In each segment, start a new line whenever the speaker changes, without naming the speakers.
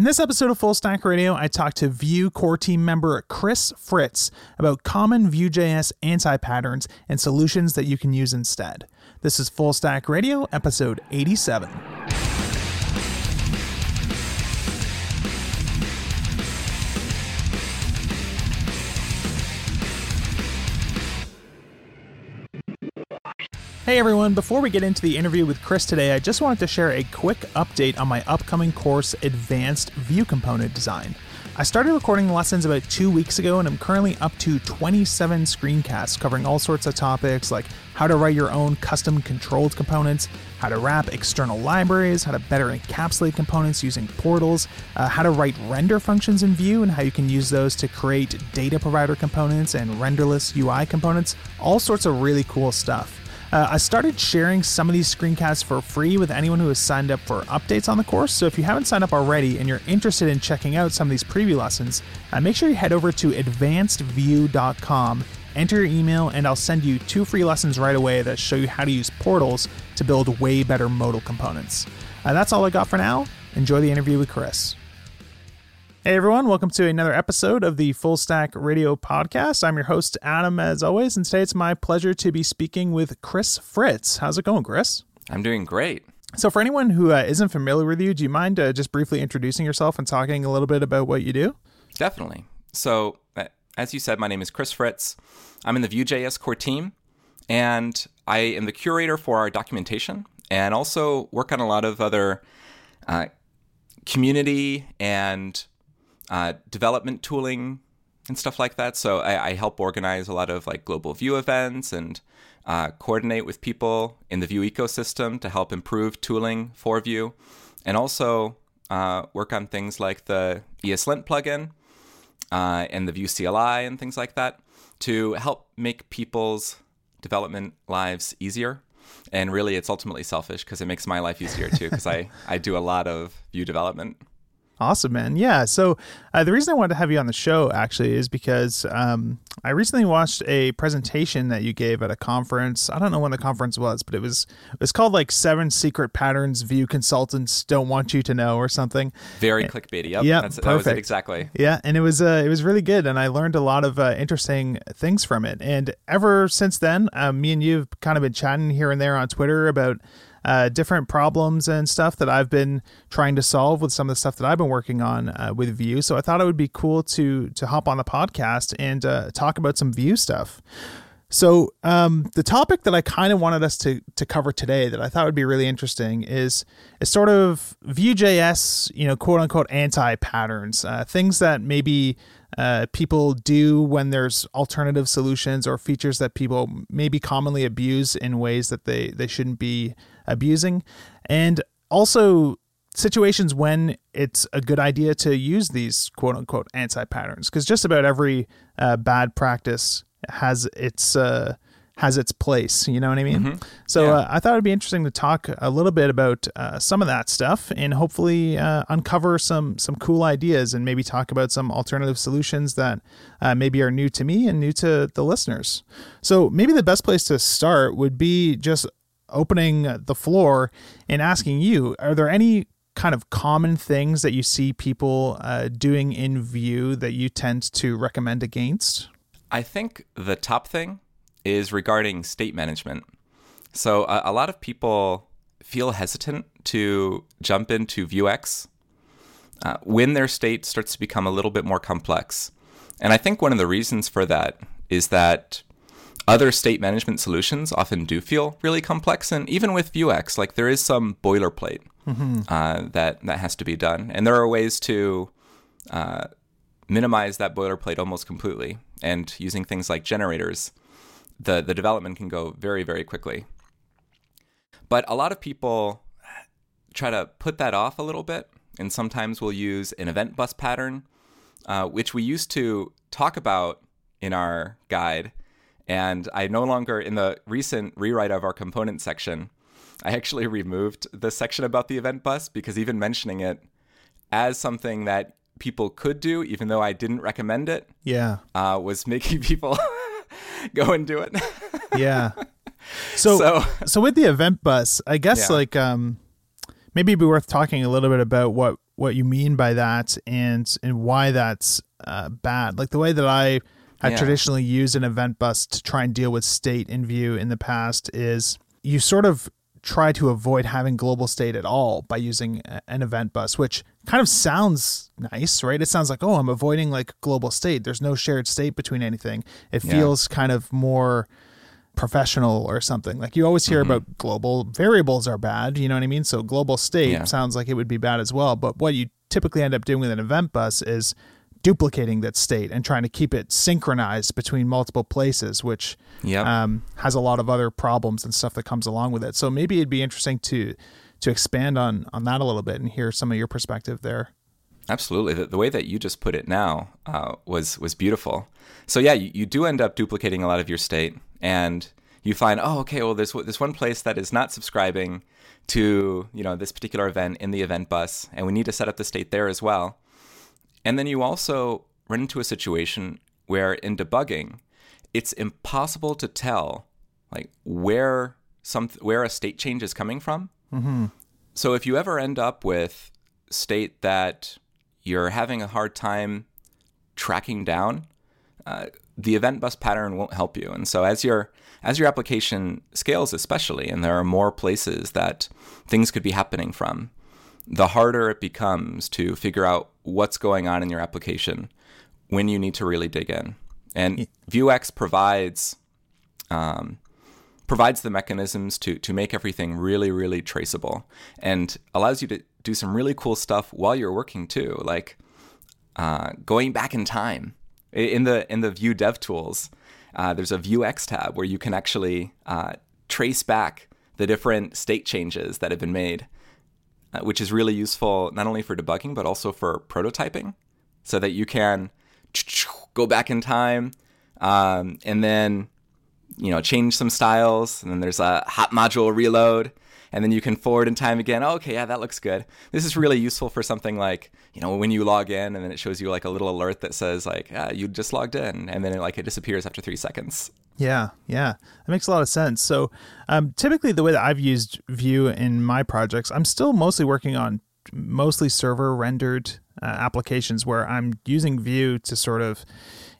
In this episode of Full Stack Radio, I talked to Vue core team member Chris Fritz about common Vue.js anti patterns and solutions that you can use instead. This is Full Stack Radio, episode 87. Hey everyone, before we get into the interview with Chris today, I just wanted to share a quick update on my upcoming course, Advanced Vue Component Design. I started recording lessons about two weeks ago, and I'm currently up to 27 screencasts covering all sorts of topics like how to write your own custom controlled components, how to wrap external libraries, how to better encapsulate components using portals, uh, how to write render functions in Vue, and how you can use those to create data provider components and renderless UI components, all sorts of really cool stuff. Uh, I started sharing some of these screencasts for free with anyone who has signed up for updates on the course. So if you haven't signed up already and you're interested in checking out some of these preview lessons, uh, make sure you head over to advancedvue.com, enter your email, and I'll send you two free lessons right away that show you how to use portals to build way better modal components. Uh, that's all I got for now. Enjoy the interview with Chris. Hey everyone, welcome to another episode of the Full Stack Radio Podcast. I'm your host, Adam, as always, and today it's my pleasure to be speaking with Chris Fritz. How's it going, Chris?
I'm doing great.
So, for anyone who uh, not familiar with you, do you mind uh, just briefly introducing yourself and talking a little bit about what you do?
Definitely. So, uh, as you said, my name is Chris Fritz. I'm in the Vue.js core team, and I am the curator for our documentation and also work on a lot of other uh, community and uh, development tooling and stuff like that. So I, I, help organize a lot of like global Vue events and uh, coordinate with people in the Vue ecosystem to help improve tooling for Vue, and also uh, work on things like the ESLint plugin uh, and the Vue CLI and things like that to help make people's development lives easier. And really, it's ultimately selfish because it makes my life easier too, because I, I do a lot of Vue development.
Awesome, man. Yeah. So uh, the reason I wanted to have you on the show actually is because um, I recently watched a presentation that you gave at a conference. I don't know when the conference was, but it was it was called like Seven Secret Patterns Vue Consultants Don't Want You to Know or something.
Very clickbaity. Yep.
Yeah. Perfect. That was it
exactly.
Yeah, and it was uh, it was really good, and I learned a lot of uh, interesting things from it. And ever since then, um, me and you've kind of been chatting here and there on Twitter about uh, different problems and stuff that I've been trying to solve with some of the stuff that I've been working on uh, with Vue. So I thought it would be cool to to hop on the podcast and uh, talk about some Vue stuff. So um, the topic that I kind of wanted us to to cover today that I thought would be really interesting is is sort of Vue.js, you know, quote unquote anti patterns, uh, things that maybe uh, people do when there's alternative solutions or features that people maybe commonly abuse in ways that they they shouldn't be abusing, and also situations when it's a good idea to use these quote unquote anti patterns because just about every uh, bad practice has its uh, has its place. You know what I mean? Mm-hmm. So yeah. uh, I thought it'd be interesting to talk a little bit about uh, some of that stuff and hopefully uh, uncover some some cool ideas and maybe talk about some alternative solutions that uh, maybe are new to me and new to the listeners. So maybe the best place to start would be just opening the floor and asking you: Are there any kind of common things that you see people uh, doing in Vue that you tend to recommend against?
I think the top thing is regarding state management. So a, a lot of people feel hesitant to jump into Vuex uh, when their state starts to become a little bit more complex. And I think one of the reasons for that is that other state management solutions often do feel really complex, and even with Vuex, like there is some boilerplate mm-hmm. uh, that that has to be done, and there are ways to uh, minimize that boilerplate almost completely. And using things like generators, the, the development can go very, very quickly. But a lot of people try to put that off a little bit, and sometimes we'll use an event bus pattern, uh, which we used to talk about in our guide. And I no longer, in the recent rewrite of our component section, I actually removed the section about the event bus because even mentioning it as something that people could do, even though I didn't recommend it.
Yeah,
uh, was making people go and do it.
yeah. So, so, so with the event bus, I guess yeah. like um, maybe it'd be worth talking a little bit about what what you mean by that and and why that's uh, bad. Like the way that I have
Yeah.
traditionally used an event bus to try and deal with state in Vue in the past is you sort of try to avoid having global state at all by using an event bus, which kind of sounds nice, right? It sounds like, oh, I'm avoiding like global state. There's no shared state between anything. It
Yeah.
feels kind of more professional or something. Like you always hear mm-hmm. about global variables are bad, you know what I mean? So global state
Yeah.
sounds like it would be bad as well. But what you typically end up doing with an event bus is duplicating that state and trying to keep it synchronized between multiple places, which
Yep.
um, has a lot of other problems and stuff that comes along with it. So maybe it'd be interesting to to expand on on that a little bit and hear some of your perspective there.
Absolutely. The, the way that you just put it now uh, was was beautiful. So yeah, you, you do end up duplicating a lot of your state, and you find, oh, okay, well, there's this one place that is not subscribing to you know this particular event in the event bus, and we need to set up the state there as well. And then you also run into a situation where in debugging, it's impossible to tell like where some where a state change is coming from. So if you ever end up with state that you're having a hard time tracking down, uh, the event bus pattern won't help you. And so as your as your application scales, especially, and there are more places that things could be happening from, the harder it becomes to figure out what's going on in your application when you need to really dig in. And Vuex provides um, provides the mechanisms to to make everything really really traceable and allows you to do some really cool stuff while you're working too like uh, going back in time. In the in the Vue dev tools uh, there's a vuex tab where you can actually uh, trace back the different state changes that have been made which is really useful not only for debugging but also for prototyping so that you can go back in time um, and then you know change some styles and then there's a hot module reload and then you can forward in time again oh, okay yeah that looks good. This is really useful for something like you know when you log in and then it shows you like a little alert that says like ah, you just logged in and then it, like it disappears after three seconds
Yeah, yeah, that makes a lot of sense. So, um, typically, the way that I've used Vue in my projects, I'm still mostly working on mostly server rendered uh, applications where I'm using Vue to sort of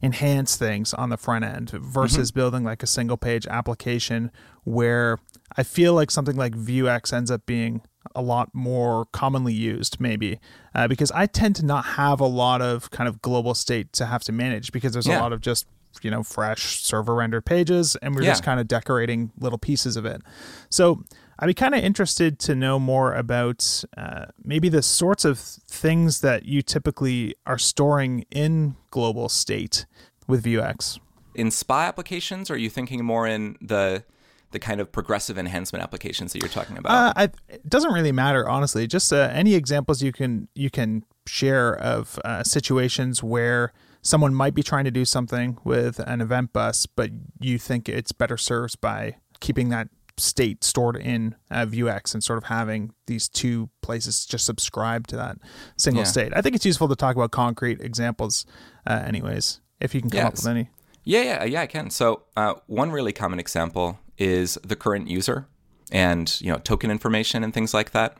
enhance things on the front end versus building like a single page application where I feel like something like Vuex ends up being a lot more commonly used maybe uh, because I tend to not have a lot of kind of global state to have to manage because there's a lot of just you know fresh server rendered pages and we're just kind of decorating little pieces of it. So i'd be kind of interested to know more about uh, maybe the sorts of things that you typically are storing in global state with vuex.
In spa applications or are you thinking more in the the kind of progressive enhancement applications that you're talking about?
Uh, I, it doesn't really matter honestly. Just uh, any examples you can you can share of uh, situations where someone might be trying to do something with an event bus but you think it's better served by keeping that state stored in uh, vuex and sort of having these two places just subscribe to that single
Yeah.
state i think it's useful to talk about concrete examples uh, anyways if you can come up
Yes.
with any
Yeah, yeah, yeah, I can. So uh, one really common example is the current user and you know token information and things like that.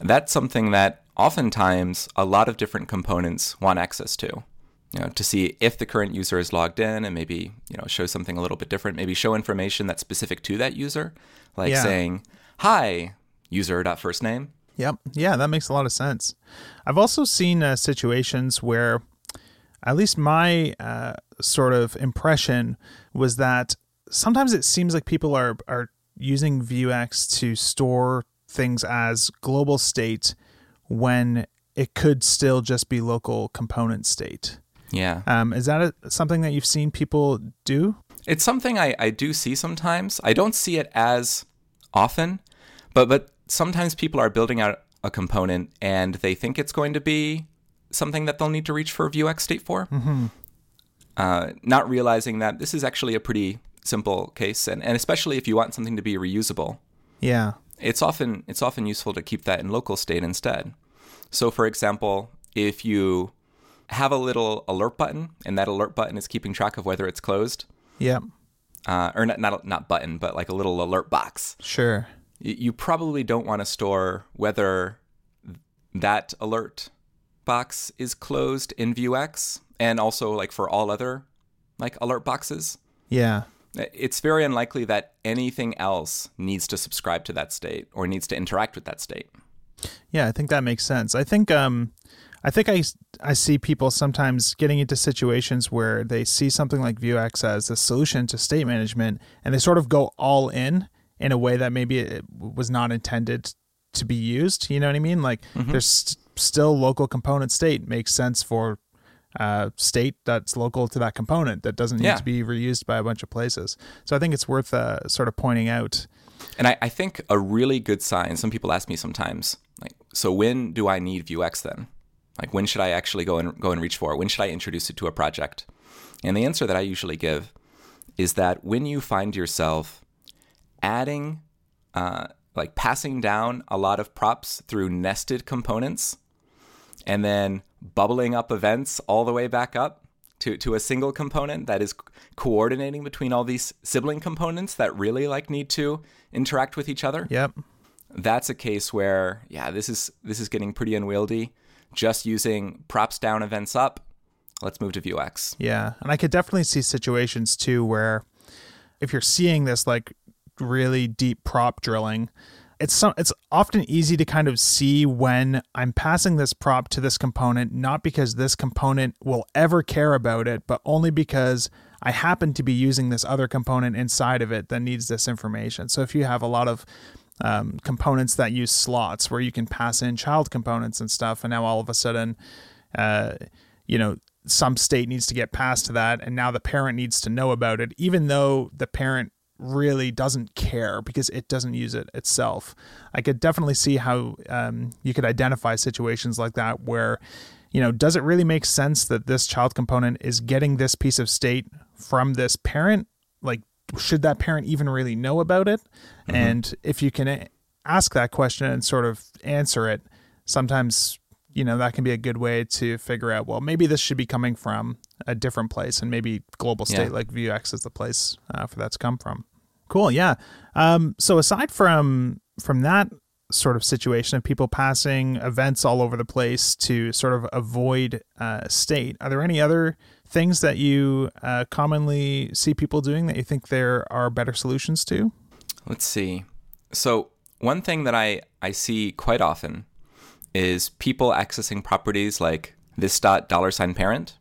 That's something that oftentimes a lot of different components want access to. You know, to see if the current user is logged in and maybe you know show something a little bit different. Maybe show information that's specific to that user, like
Yeah.
saying, "Hi, user.first name."
Yep. Yeah, that makes a lot of sense. I've also seen uh, situations where, at least my uh, sort of impression was that sometimes it seems like people are are using Vuex to store things as global state when it could still just be local component state.
Yeah.
Um, is that a, something that you've seen people do?
It's something I, I do see sometimes. I don't see it as often, but but sometimes people are building out a component and they think it's going to be something that they'll need to reach for a Vuex state for, uh, not realizing that this is actually a pretty simple case, and, and especially if you want something to be reusable,
Yeah.
it's often it's often useful to keep that in local state instead. So, for example, if you have a little alert button and that alert button is keeping track of whether it's closed,
Yeah.
uh, or not, not not button, but like a little alert box.
Sure.
Y- You probably don't want to store whether that alert box is closed in Vuex and also like for all other like alert boxes,
Yeah.
it's very unlikely that anything else needs to subscribe to that state or needs to interact with that state.
Yeah, I think that makes sense. I think um I think I, I see people sometimes getting into situations where they see something like Vuex as a solution to state management and they sort of go all in in a way that maybe it was not intended to be used. You know what I mean? Like there's st- still local component state makes sense for uh, state that's local to that component that doesn't need
Yeah.
to be reused by a bunch of places. So I think it's worth uh, sort of pointing out.
And I, I think a really good sign, some people ask me sometimes, like, so when do I need Vuex then? Like when should I actually go and go and reach for it? When should I introduce it to a project? And the answer that I usually give is that when you find yourself adding uh, like passing down a lot of props through nested components and then bubbling up events all the way back up to, to a single component that is coordinating between all these sibling components that really like need to interact with each other
Yep.
that's a case where yeah this is this is getting pretty unwieldy just using props down events up let's move to vuex
Yeah, and I could definitely see situations too where if you're seeing this like really deep prop drilling, it's some it's often easy to kind of see when I'm passing this prop to this component not because this component will ever care about it, but only because I happen to be using this other component inside of it that needs this information. So if you have a lot of um, components that use slots where you can pass in child components and stuff, and now all of a sudden, uh, you know, some state needs to get passed to that, and now the parent needs to know about it, even though the parent really doesn't care because it doesn't use it itself. I could definitely see how um, you could identify situations like that where, you know, does it really make sense that this child component is getting this piece of state from this parent? Like, should that parent even really know about it? And if you can a- ask that question and sort of answer it, sometimes you know that can be a good way to figure out well maybe this should be coming from a different place and maybe global state
Yeah.
like vuex is the place uh, for that to come from cool yeah um, so aside from from that sort of situation of people passing events all over the place to sort of avoid uh, state are there any other things that you uh, commonly see people doing that you think there are better solutions to?
Let's see. So one thing that i i see quite often is people accessing properties like this dot dollar sign parent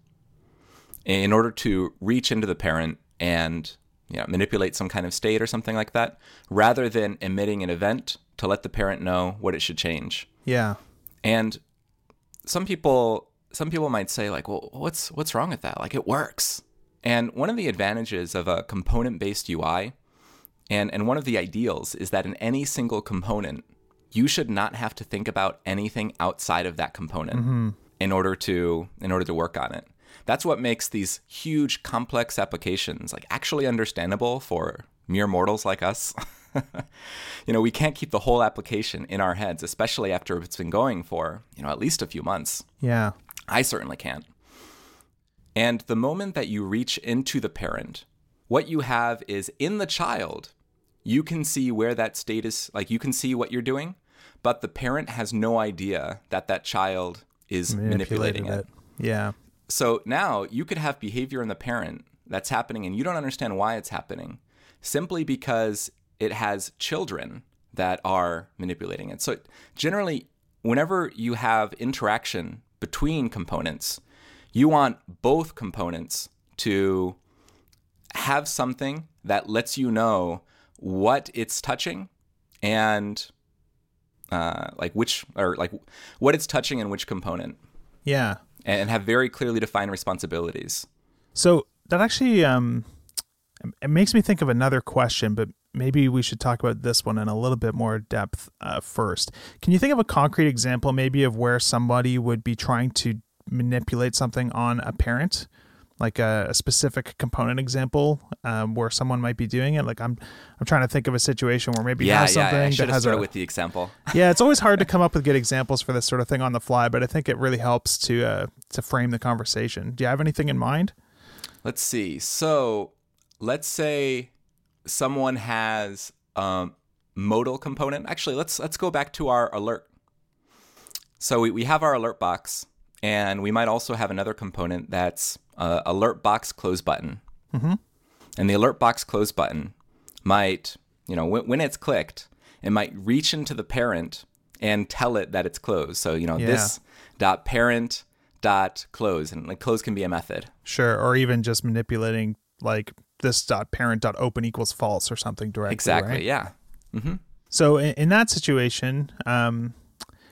in order to reach into the parent and you know, manipulate some kind of state or something like that, rather than emitting an event to let the parent know what it should change.
yeah.
And some people some people might say like, well, what's what's wrong with that? Like it works. And one of the advantages of a component-based UI and and one of the ideals is that in any single component, you should not have to think about anything outside of that component mm-hmm. in order to in order to work on it. That's what makes these huge complex applications like actually understandable for mere mortals like us. you know, we can't keep the whole application in our heads, especially after it's been going for, you know, at least a few months.
yeah
I certainly can't. And the moment that you reach into the parent, what you have is in the child, you can see where that state is, like you can see what you're doing, but the parent has no idea that that child is manipulating it.
yeah
So now you could have behavior in the parent that's happening and you don't understand why it's happening simply because it has children that are manipulating it. So generally, whenever you have interaction between components, you want both components to have something that lets you know what it's touching and uh, like which or like what it's touching and which component.
Yeah.
And have very clearly defined responsibilities.
So that actually um, it makes me think of another question, but maybe we should talk about this one in a little bit more depth uh, first. Can you think of a concrete example, maybe, of where somebody would be trying to manipulate something on a parent? Like a, a specific component example um, where someone might be doing it. Like I'm, I'm trying to think of a situation where maybe you
Yeah,
have
yeah.
something
I
that
should have
has
started
a,
with the example.
yeah, it's always hard to come up with good examples for this sort of thing on the fly, but I think it really helps to uh, to frame the conversation. Do you have anything in mind?
Let's see. So let's say someone has a modal component. Actually, let's let's go back to our alert. So we, we have our alert box, and we might also have another component that's uh, alert box close button.
Mm-hmm.
And the alert box close button might, you know, when, when it's clicked, it might reach into the parent and tell it that it's closed. So, you know,
Yeah.
this dot parent dot close, and like close can be a method.
Sure. Or even just manipulating like this dot parent dot open equals false or something directly.
Exactly.
right?
Yeah. hmm
So in, in that situation, um,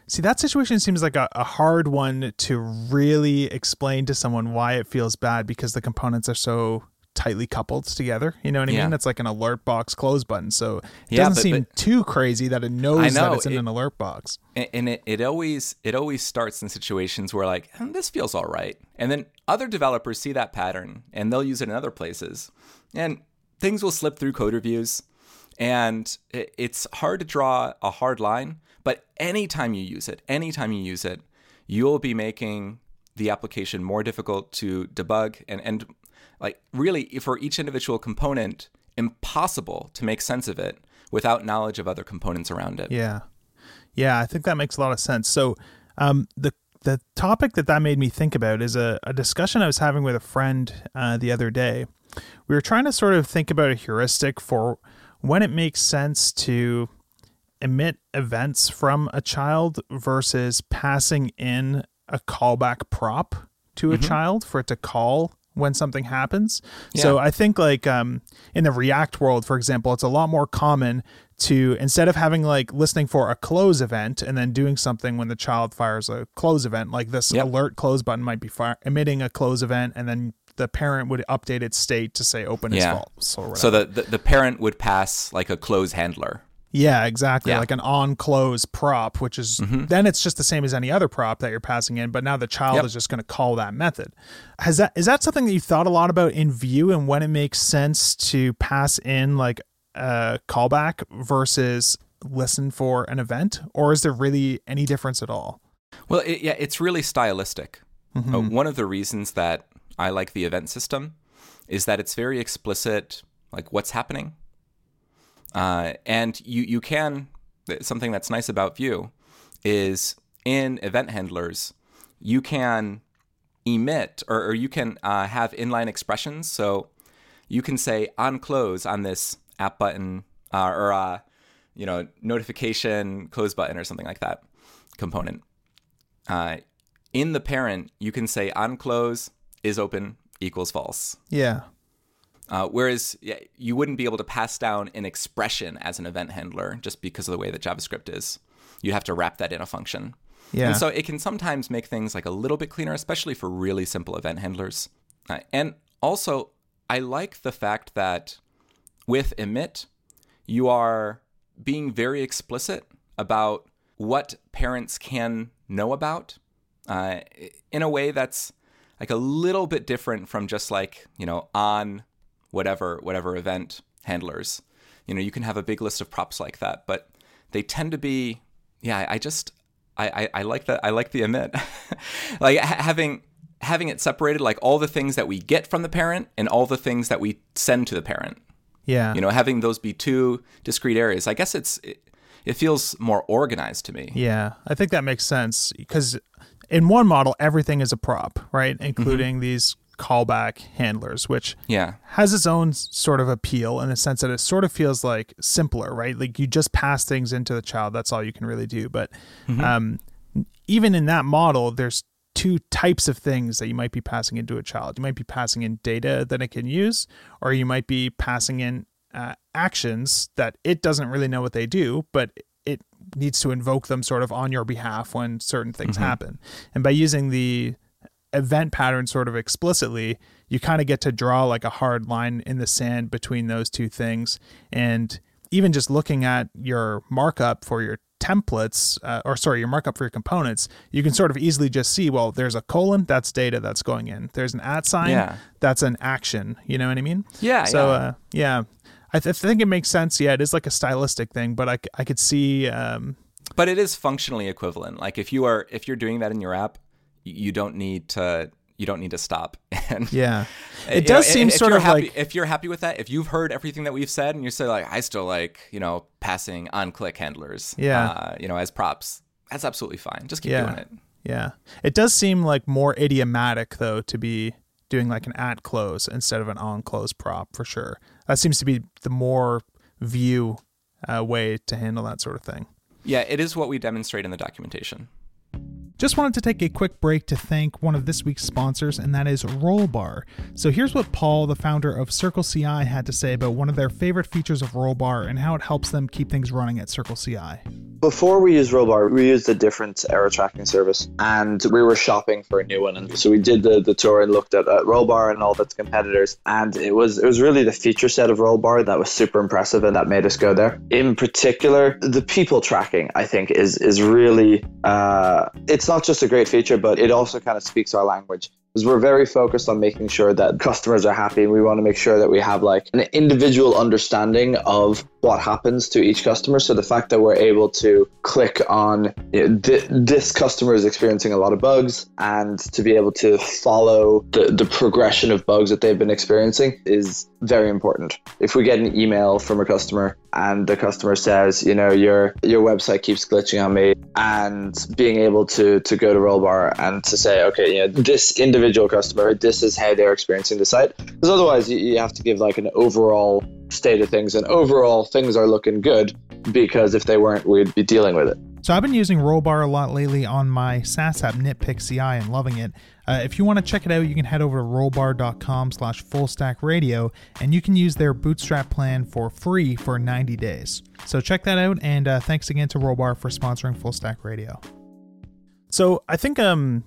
see that situation seems like a, a hard one to really explain to someone why it feels bad because the components are so tightly coupled together. You know what I
Yeah.
mean? It's like an alert box close button. So it
Yeah,
doesn't
but-
seem
but-
too crazy that it knows
know,
that it's in
it-
an alert box.
and, and it, it always it always starts in situations where like "Hmm, this feels all right and then other developers see that pattern and they'll use it in other places and things will slip through code reviews and it's hard to draw a hard line but anytime you use it anytime you use it you'll be making the application more difficult to debug and and like really for each individual component impossible to make sense of it without knowledge of other components around it
Yeah. Yeah, I think that makes a lot of sense. So, um, the the topic that that made me think about is a, a discussion I was having with a friend uh, the other day. We were trying to sort of think about a heuristic for when it makes sense to emit events from a child versus passing in a callback prop to a child for it to call when something happens. So I think like um, in the React world, for example, it's a lot more common to instead of having like listening for a close event and then doing something when the child fires a close event, like this
Yep.
alert close button might be fire- emitting a close event, and then the parent would update its state to say open is false or whatever.
So the, the the parent would pass like a close handler.
Yeah, exactly.
Yeah. Mm-hmm.
Like an on close prop, which is then it's just the same as any other prop that you're passing in, but now the child
Yep.
is just going to call that method. Has that is that something that you thought a lot about in Vue and when it makes sense to pass in like a callback versus listen for an event, or is there really any difference at all?
Well, it, yeah, it's really stylistic.
Mm-hmm.
Uh, one of the reasons that I like the event system is that it's very explicit, like what's happening. Uh, and you you can something that's nice about Vue is in event handlers you can emit or, or you can uh, have inline expressions. So you can say on close on this app button uh, or uh, you know notification close button or something like that component. Uh, in the parent, you can say on close is open equals false.
Yeah.
Uh, whereas yeah, you wouldn't be able to pass down an expression as an event handler just because of the way that JavaScript is. You'd have to wrap that in a function.
Yeah.
And so it can sometimes make things like a little bit cleaner, especially for really simple event handlers. Uh, and also, I like the fact that with emit, you are being very explicit about what parents can know about uh, in a way that's like a little bit different from just like you know on whatever whatever event handlers. You know you can have a big list of props like that but they tend to be yeah i just i i, I like that i like the emit. Like ha- having having it separated like all the things that we get from the parent and all the things that we send to the parent
Yeah.
you know having those be two discrete areas i guess it's it, it feels more organized to me
Yeah, I think that makes sense because in one model, everything is a prop, right?
Mm-hmm.
Including these callback handlers, which
yeah
has its own sort of appeal in the sense that it sort of feels like simpler, right? Like you just pass things into the child. That's all you can really do. But
Mm-hmm.
um, even in that model, there's two types of things that you might be passing into a child. You might be passing in data that it can use, or you might be passing in uh, actions that it doesn't really know what they do, but it needs to invoke them sort of on your behalf when certain things happen. And by using the event pattern sort of explicitly, you kind of get to draw like a hard line in the sand between those two things. And even just looking at your markup for your templates, uh, or sorry, your markup for your components, you can sort of easily just see, well, there's a colon, that's data that's going in. There's an at sign,
Yeah.
that's an action. You know what I mean?
Yeah,
So,
yeah.
uh, yeah. I, th- I think it makes sense. Yeah, it is like a stylistic thing, but I, c- I could see, um,
but it is functionally equivalent like if you are if you're doing that in your app you don't need to you don't need to stop and
yeah. It does
know,
seem
if
sort of
happy,
like,
if you're happy with that if you've heard everything that we've said and you say like i still like you know passing on click handlers
Yeah.
uh, you know as props that's absolutely fine just keep
Yeah.
doing it
Yeah. It does seem like more idiomatic though to be doing like an at close instead of an on close prop for sure. That seems to be the more Vue uh, way to handle that sort of thing.
Yeah, it is what we demonstrate in the documentation.
Just wanted to take a quick break to thank one of this week's sponsors, and that is Rollbar. So here's what Paul, the founder of Circle CI, had to say about one of their favorite features of Rollbar and how it helps them keep things running at Circle CI.
Before we used Rollbar, we used a different error tracking service, and we were shopping for a new one. And so we did the, the tour and looked at, at Rollbar and all of its competitors, and it was it was really the feature set of Rollbar that was super impressive, and that made us go there. In particular, the people tracking, I think, is is really uh, it's not just a great feature, but it also kind of speaks our language. Because we're very focused on making sure that customers are happy and we want to make sure that we have like an individual understanding of what happens to each customer. So the fact that we're able to click on you know, th- this customer is experiencing a lot of bugs and to be able to follow the, the progression of bugs that they've been experiencing is very important. If we get an email from a customer and the customer says you know your your website keeps glitching on me and being able to to go to rollbar and to say okay you know this individual customer this is how they're experiencing the site because otherwise you, you have to give like an overall state of things and overall things are looking good because if they weren't we'd be dealing with it
so I've been using Rollbar a lot lately on my SaaS app Nitpick CI and loving it. Uh, if you want to check it out, you can head over to rollbar.com slash fullstackradio and you can use their bootstrap plan for free for 90 days. So check that out and uh, thanks again to Rollbar for sponsoring Full Stack Radio. So I think um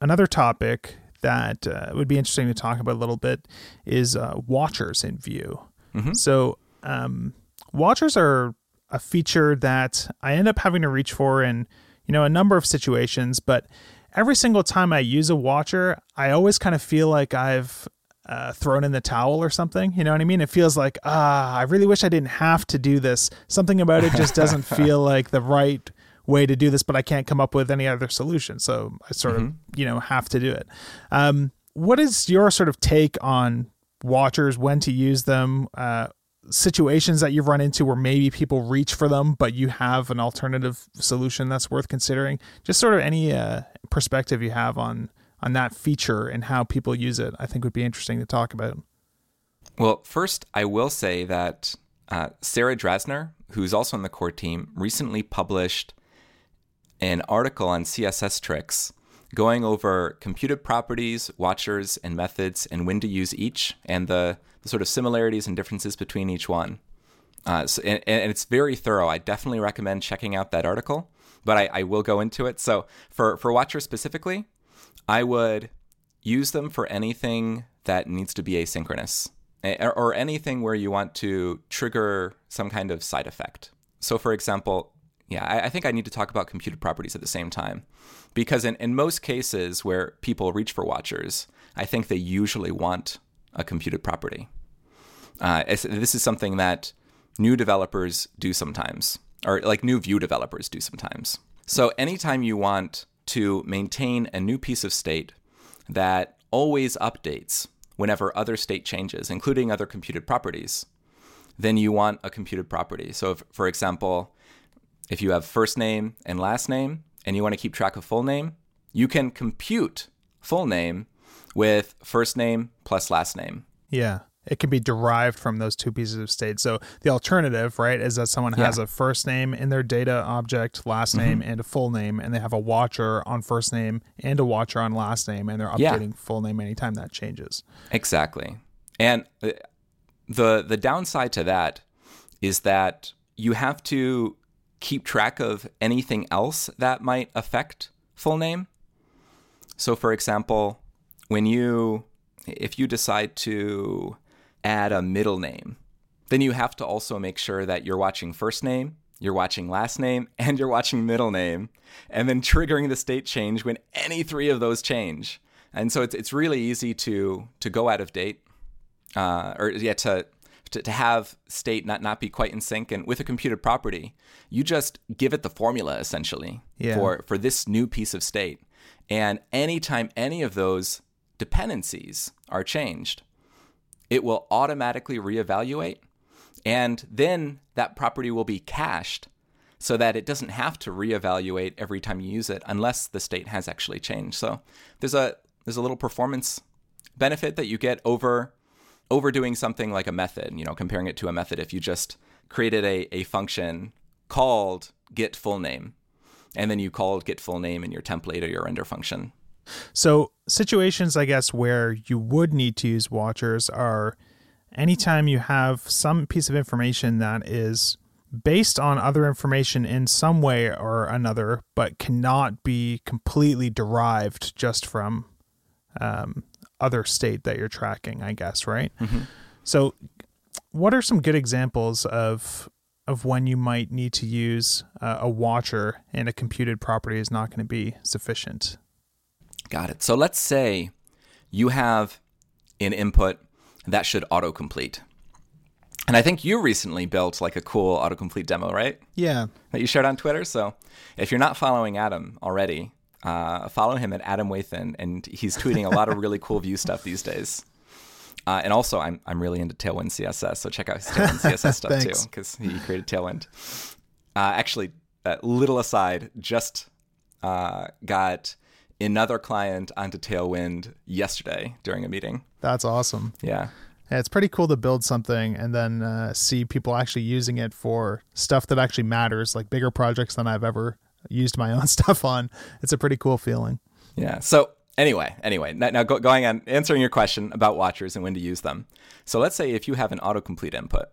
another topic that uh, would be interesting to talk about a little bit is uh, watchers in Vue. Mm-hmm. So um, watchers are a feature that I end up having to reach for in you know a number of situations, but every single time I use a watcher, I always kind of feel like I've uh, thrown in the towel or something. You know what I mean? It feels like ah, I really wish I didn't have to do this. Something about it just doesn't feel like the right way to do this, but I can't come up with any other solution. So I sort mm-hmm. of you know have to do it. Um, what is your sort of take on watchers? When to use them? Uh, situations that you've run into where maybe people reach for them, but you have an alternative solution that's worth considering. Just sort of any uh, perspective you have on on that feature and how people use it, I think would be interesting to talk about.
Well, first, I will say that uh, Sarah Drasner, who's also on the core team, recently published an article on CSS tricks going over computed properties, watchers, and methods, and when to use each, and the the sort of similarities and differences between each one. Uh, so, and, and, it's very thorough. I definitely recommend checking out that article, but I, I will go into it. So for for watchers specifically, I would use them for anything that needs to be asynchronous or, or anything where you want to trigger some kind of side effect. So for example, yeah, I, I, think I need to talk about computed properties at the same time. Because in, in most cases where people reach for watchers, I think they usually want a computed property. Uh, this is something that new developers do sometimes, or like new Vue developers do sometimes. So, anytime you want to maintain a new piece of state that always updates whenever other state changes, including other computed properties, then you want a computed property. So, if, for example, if you have first name and last name and you want to keep track of full name, you can compute full name with first name plus last name.
Yeah. It can be derived from those two pieces of state. So the alternative, right, is that someone has a first name in their data object, last name, mm-hmm. and a full name, and they have a watcher on first name and a watcher on last name, and they're updating yeah. full name anytime that changes.
Exactly. And uh, the the downside to that is that you have to keep track of anything else that might affect full name. So, for example, when you if you decide to add a middle name, then you have to also make sure that you're watching first name, you're watching last name, and you're watching middle name, and then triggering the state change when any three of those change. And so it's it's really easy to to go out of date, uh, or yeah, to, to to have state not not be quite in sync. And with a computed property, you just give it the formula essentially yeah. for for this new piece of state. And anytime any of those dependencies are changed, it will automatically reevaluate. And then that property will be cached so that it doesn't have to reevaluate every time you use it unless the state has actually changed. So there's a there's a little performance benefit that you get over overdoing something like a method, you know, comparing it to a method if you just created a, a function called get full name and then you called get full name in your template or your render function.
So situations I guess where you would need to use watchers are anytime you have some piece of information that is based on other information in some way or another, but cannot be completely derived just from um, other state that you're tracking, I guess, right?
Mm-hmm.
So, what are some good examples of of when you might need to use uh, a watcher and a computed property is not going to be sufficient?
Got it. So let's say you have an input that should autocomplete. And I think you recently built like a cool autocomplete demo, right?
Yeah.
That you shared on Twitter. So if you're not following Adam already, uh, follow him at Adam Wathan, and he's tweeting a lot of really cool Vue stuff these days. Uh, and also, I'm I'm really into Tailwind CSS, so check out his Tailwind CSS stuff too, because he created Tailwind. Uh, actually, a little aside, just uh, got another client onto Tailwind yesterday during a meeting.
That's awesome.
Yeah.
Yeah, it's pretty cool to build something and then uh, see people actually using it for stuff that actually matters, like bigger projects than I've ever used my own stuff on. It's a pretty cool feeling.
Yeah. So anyway, anyway, now, now go, going on answering your question about watchers and when to use them. So let's say if you have an autocomplete input,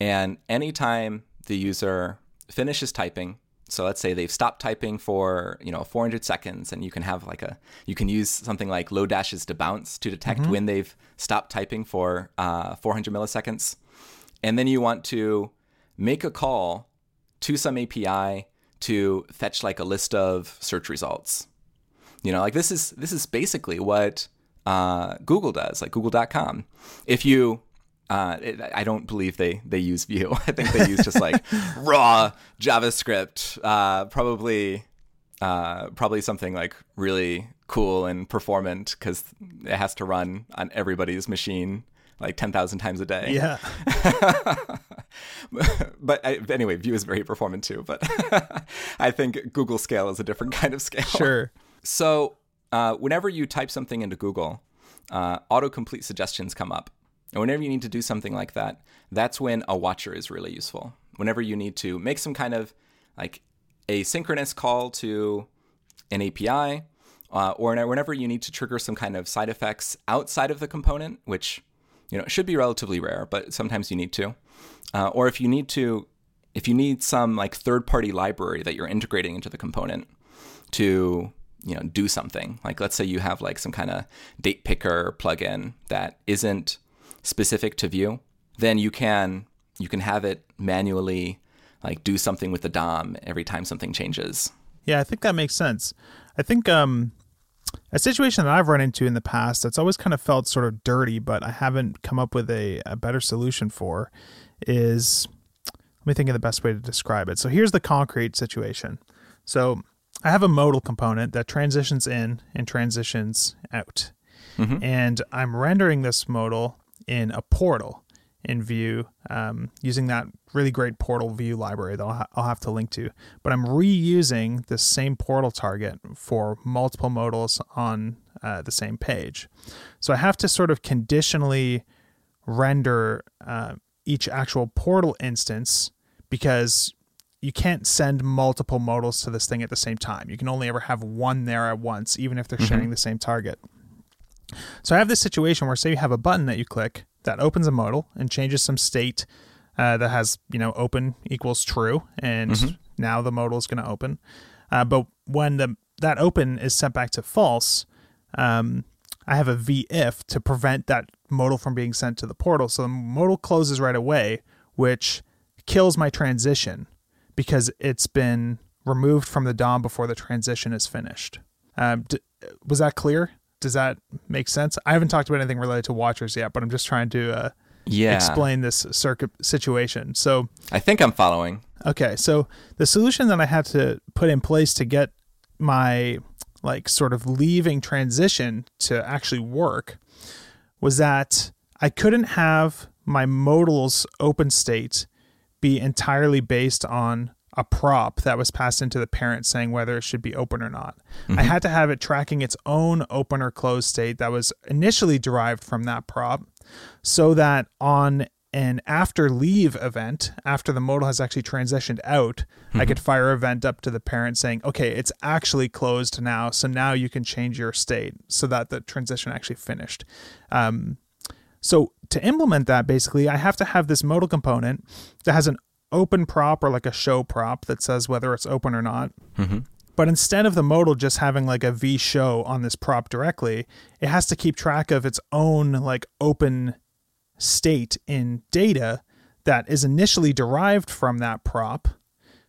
and anytime the user finishes typing, so let's say they've stopped typing for you know 400 seconds, and you can have like a you can use something like Lodash's debounce to detect mm-hmm. when they've stopped typing for uh, 400 milliseconds, and then you want to make a call to some API to fetch like a list of search results. You know, like this is this is basically what uh, Google does, like Google.com. If you uh, it, I don't believe they they use Vue. I think they use just like raw JavaScript, uh, probably uh, probably something like really cool and performant because it has to run on everybody's machine like 10,000 times a day.
Yeah.
but I, anyway, Vue is very performant too. But I think Google scale is a different kind of scale.
Sure.
So uh, whenever you type something into Google, uh, autocomplete suggestions come up. And whenever you need to do something like that, that's when a watcher is really useful. Whenever you need to make some kind of like asynchronous call to an API, uh, or whenever you need to trigger some kind of side effects outside of the component, which you know, should be relatively rare, but sometimes you need to. Uh, or if you need to, if you need some like third-party library that you're integrating into the component to you know do something like let's say you have like some kind of date picker plugin that isn't specific to Vue then you can you can have it manually like do something with the dom every time something changes
yeah i think that makes sense i think um a situation that I've run into in the past that's always kind of felt sort of dirty, but I haven't come up with a, a better solution for is let me think of the best way to describe it. So here's the concrete situation. So I have a modal component that transitions in and transitions out. Mm-hmm. And I'm rendering this modal in a portal in Vue um, using that really great portal Vue library that I'll, ha- I'll, have to link to. But I'm reusing the same portal target for multiple modals on uh, the same page. So I have to sort of conditionally render uh, each actual portal instance because you can't send multiple modals to this thing at the same time. You can only ever have one there at once, even if they're mm-hmm. sharing the same target. So I have this situation where, say, you have a button that you click that opens a modal and changes some state uh, that has you know open equals true, and mm-hmm. now the modal is going to open. Uh, but when the that open is sent back to false, um, I have a v if to prevent that modal from being sent to the portal. So the modal closes right away, which kills my transition because it's been removed from the DOM before the transition is finished. Um, d- was that clear? Does that make sense? I haven't talked about anything related to watchers yet, but I'm just trying to uh, yeah. explain this circuit situation. So
I think I'm following.
Okay, so the solution that I had to put in place to get my like sort of leaving transition to actually work was that I couldn't have my modal's open state be entirely based on a prop that was passed into the parent saying whether it should be open or not. I had to have it tracking its own open or closed state that was initially derived from that prop so that on an after leave event, after the modal has actually transitioned out, I could fire event up to the parent saying, okay, it's actually closed now. So now you can change your state so that the transition actually finished. Um, so to implement that, basically, I have to have this modal component that has an open prop or like a show prop that says whether it's open or not. Mm-hmm. But instead of the modal just having like a v show on this prop directly, it has to keep track of its own like open state in data that is initially derived from that prop.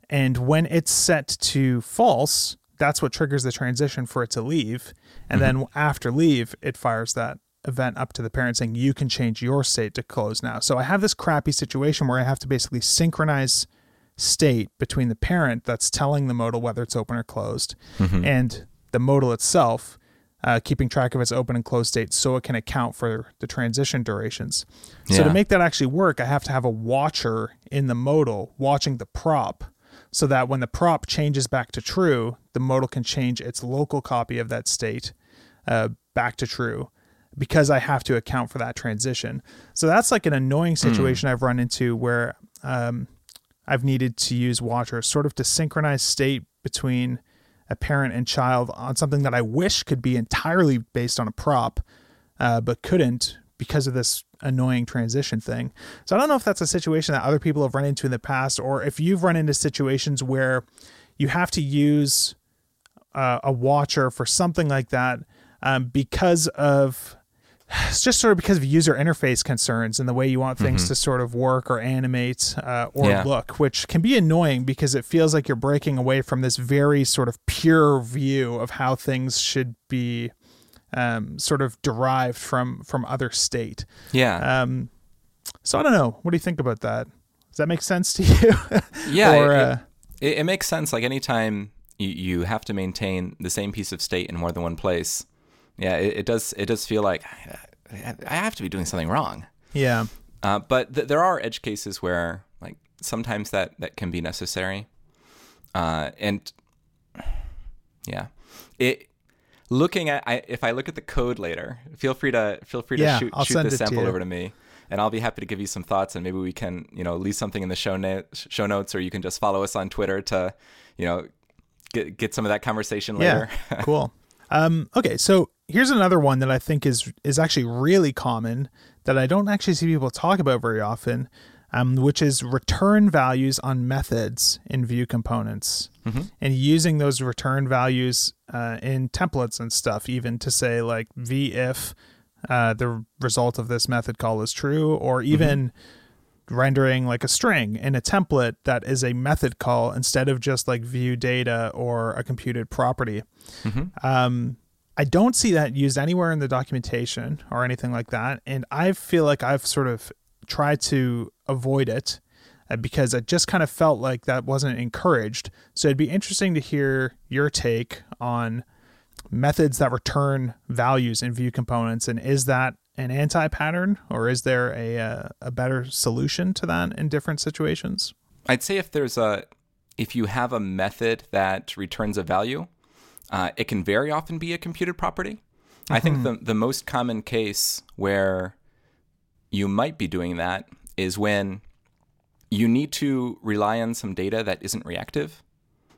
And when it's set to false, that's what triggers the transition for it to leave. And mm-hmm. then after leave, it fires that event up to the parent saying, you can change your state to close now. So I have this crappy situation where I have to basically synchronize state between the parent that's telling the modal whether it's open or closed and the modal itself uh, keeping track of its open and closed state so it can account for the transition durations. So to make that actually work, I have to have a watcher in the modal watching the prop so that when the prop changes back to true, the modal can change its local copy of that state uh, back to true because I have to account for that transition. So that's like an annoying situation I've run into where um, I've needed to use watchers sort of to synchronize state between a parent and child on something that I wish could be entirely based on a prop, uh, but couldn't because of this annoying transition thing. So I don't know if that's a situation that other people have run into in the past, or if you've run into situations where you have to use uh, a watcher for something like that um, because of it's just sort of because of user interface concerns and the way you want things to sort of work or animate uh, or
Yeah.
look, which can be annoying because it feels like you're breaking away from this very sort of pure view of how things should be um, sort of derived from from other state.
Yeah.
Um, so I don't know. What do you think about that? Does that make sense to you?
yeah.
or,
it,
uh,
it, it makes sense. Like anytime you, you have to maintain the same piece of state in more than one place. Yeah, it, it does. It does feel like I I have to be doing something wrong.
yeah.
Uh, but th- there are edge cases where, like, sometimes that that can be necessary. Uh, and yeah, it looking at I, if I look at the code later, feel free to feel free to
Yeah,
shoot, shoot this
it to
sample over to me, and I'll be happy to give you some thoughts, and maybe we can you know leave something in the show notes show notes, or you can just follow us on Twitter to you know get get some of that conversation later.
Yeah, cool. Um, okay, so here's another one that I think is is actually really common that I don't actually see people talk about very often, um, which is return values on methods in Vue components, and using those return values uh, in templates and stuff, even to say like v if uh, the result of this method call is true, or even rendering like a string in a template that is a method call instead of just like view data or a computed property. Um, I don't see that used anywhere in the documentation or anything like that. And I feel like I've sort of tried to avoid it uh, because I just kind of felt like that wasn't encouraged. So it'd be interesting to hear your take on methods that return values in Vue components and is that an anti-pattern or is there a uh, a better solution to that in different situations
I'd say if there's a if you have a method that returns a value, uh, it can very often be a computed property. I think the the most common case where you might be doing that is when you need to rely on some data that isn't reactive,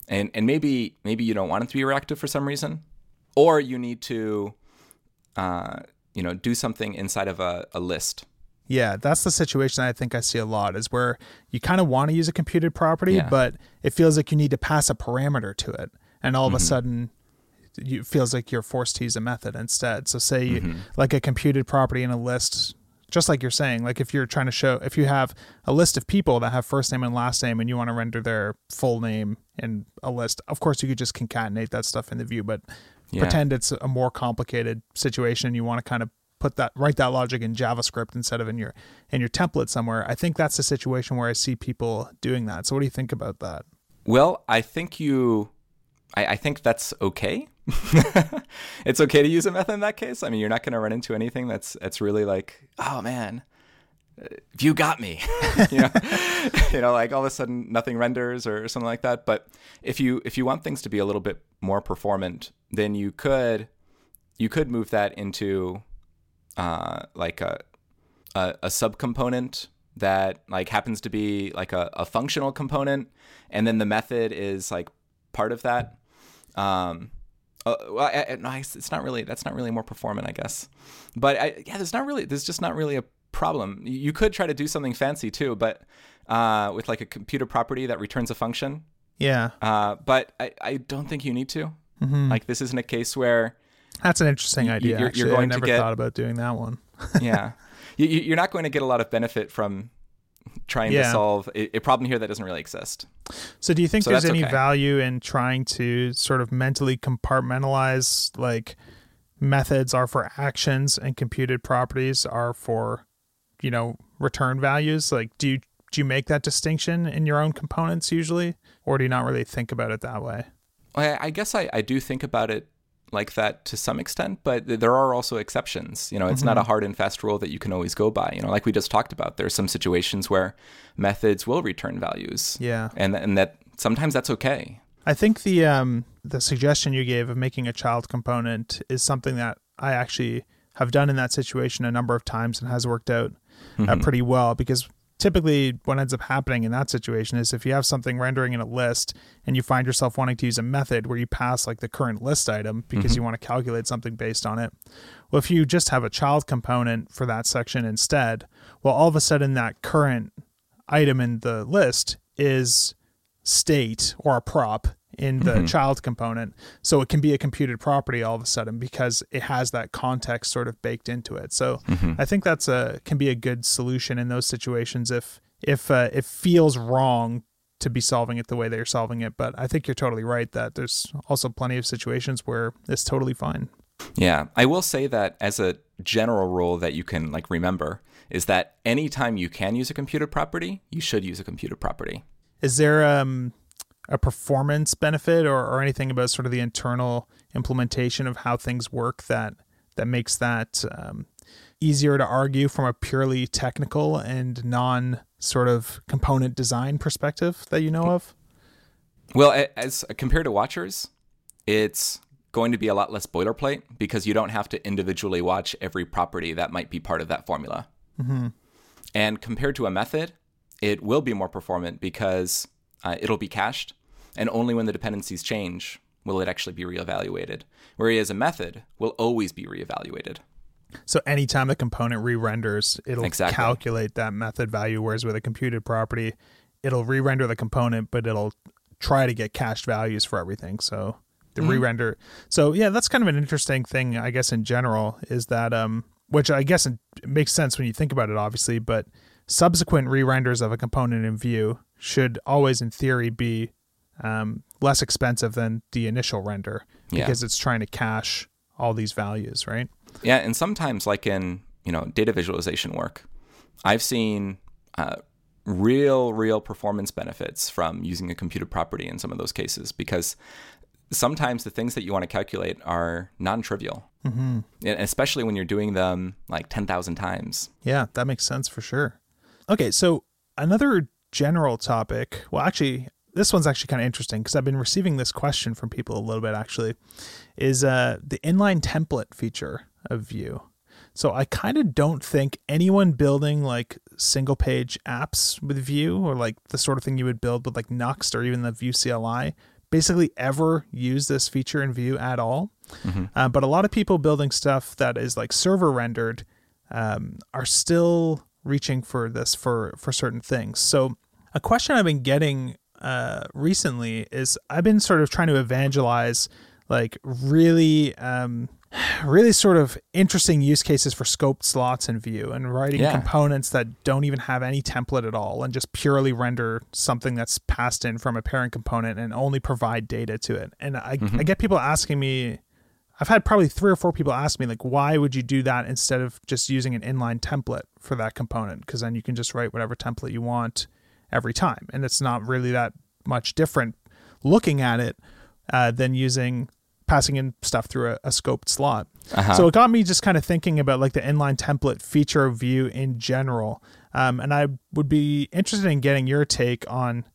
and and maybe maybe you don't want it to be reactive for some reason, or you need to, uh, you know, do something inside of a, a list.
yeah that's the situation i think i see a lot is where you kind of want to use a computed property
Yeah.
but it feels like you need to pass a parameter to it and all of a mm-hmm. sudden you, it feels like you're forced to use a method instead so say you, mm-hmm. like a computed property in a list just like you're saying like if you're trying to show if you have a list of people that have first name and last name and you want to render their full name in a list of course you could just concatenate that stuff in the view but
Yeah.
pretend it's a more complicated situation you want to kind of put that write that logic in javascript instead of in your in your template somewhere i think that's a situation where i see people doing that so what do you think about that
Well, I think you, I, I think that's okay. it's okay to use a method in that case. I mean, you're not going to run into anything that's that's really like, oh man, Vue got me. you, know? you know, like all of a sudden nothing renders or something like that. But if you if you want things to be a little bit more performant, then you could you could move that into uh, like a, a a subcomponent that like happens to be like a, a functional component, and then the method is like part of that. Um, uh, well, I, I, no, it's not really. That's not really more performant, I guess. But I, yeah, there's not really. There's just not really a problem. You could try to do something fancy too, but uh, with like a computed property that returns a function.
Yeah.
Uh, but I, I don't think you need to.
Mm-hmm.
Like this isn't a case where
That's an interesting idea.
you're-
actually.
you're going
I
to
never
get-
thought about doing that one.
yeah, you, you're not going to get a lot of benefit from trying
Yeah.
to solve a, a problem here that doesn't really exist.
So, do you think
So
there's any
okay.
value in trying to sort of mentally compartmentalize like methods are for actions and computed properties are for, you know, return values? Like, do you do you make that distinction in your own components usually, or do you not really think about it that way?
I, I guess I, I do think about it like that to some extent, but there are also exceptions. You know, it's not a hard and fast rule that you can always go by. You know, like we just talked about, there's some situations where methods will return values,
Yeah.
and and that sometimes that's okay.
I think the um the suggestion you gave of making a child component is something that I actually have done in that situation a number of times and has worked out uh, pretty well because typically what ends up happening in that situation is if you have something rendering in a list and you find yourself wanting to use a method where you pass like the current list item because you want to calculate something based on it well if you just have a child component for that section instead well all of a sudden that current item in the list is state or a prop in the child component. So it can be a computed property all of a sudden because it has that context sort of baked into it. So I think that's a can be a good solution in those situations if if uh, it feels wrong to be solving it the way they're solving it. But I think you're totally right that there's also plenty of situations where it's totally fine.
Yeah, I will say that as a general rule that you can like remember is that anytime you can use a computed property, you should use a computed property.
Is there um, a performance benefit or, or anything about sort of the internal implementation of how things work that that makes that um, easier to argue from a purely technical and non sort of component design perspective that you know of?
Well, as compared to watchers, it's going to be a lot less boilerplate because you don't have to individually watch every property that might be part of that formula. And compared to a method, it will be more performant because uh, it'll be cached, and only when the dependencies change will it actually be reevaluated. Whereas a method will always be reevaluated.
So anytime the component re-renders, it'll
Exactly.
calculate that method value. Whereas with a computed property, it'll re-render the component, but it'll try to get cached values for everything. So the re-render. So yeah, that's kind of an interesting thing, I guess, in general, is that um, which I guess it makes sense when you think about it, obviously, but subsequent re-renders of a component in Vue should always, in theory, be um, less expensive than the initial render
Yeah.
because it's trying to cache all these values, right?
Yeah, and sometimes, like in you know data visualization work, I've seen uh, real, real performance benefits from using a computed property in some of those cases because sometimes the things that you want to calculate are non-trivial, mm-hmm. and especially when you're doing them like ten thousand times.
Yeah, that makes sense for sure. Okay, so another general topic. Well, actually, this one's actually kind of interesting because I've been receiving this question from people a little bit. Actually, is uh, the inline template feature of Vue. So I kind of don't think anyone building like single page apps with Vue or like the sort of thing you would build with like Nuxt or even the Vue CLI basically ever use this feature in Vue at all. Uh, but a lot of people building stuff that is like server rendered um, are still reaching for this for for certain things. So a question I've been getting uh, recently is I've been sort of trying to evangelize like really um, really sort of interesting use cases for scoped slots in Vue and writing
Yeah.
components that don't even have any template at all and just purely render something that's passed in from a parent component and only provide data to it. And I, I get people asking me I've had probably three or four people ask me like, why would you do that instead of just using an inline template for that component? Because then you can just write whatever template you want every time, and it's not really that much different looking at it uh, than using passing in stuff through a, a scoped slot.
Uh-huh.
So it got me just kind of thinking about like the inline template feature of Vue in general. Um, and I would be interested in getting your take on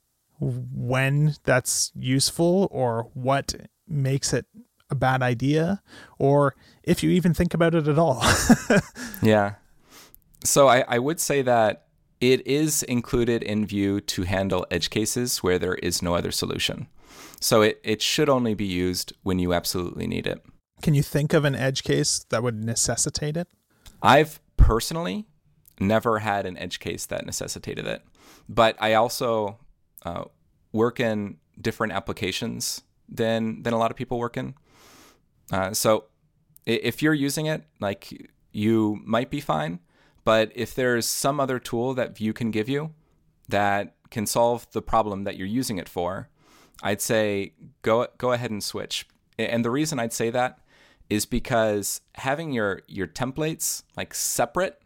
when that's useful or what makes it a bad idea or if you even think about it at all.
yeah. So I, I would say that it is included in Vue to handle edge cases where there is no other solution. So it, it should only be used when you absolutely need it.
Can you think of an edge case that would necessitate it?
I've personally never had an edge case that necessitated it, but I also uh, work in different applications than than a lot of people work in. Uh, so if you're using it, like you might be fine. But if there's some other tool that Vue can give you that can solve the problem that you're using it for, I'd say go go ahead and switch. And the reason I'd say that is because having your your templates like separate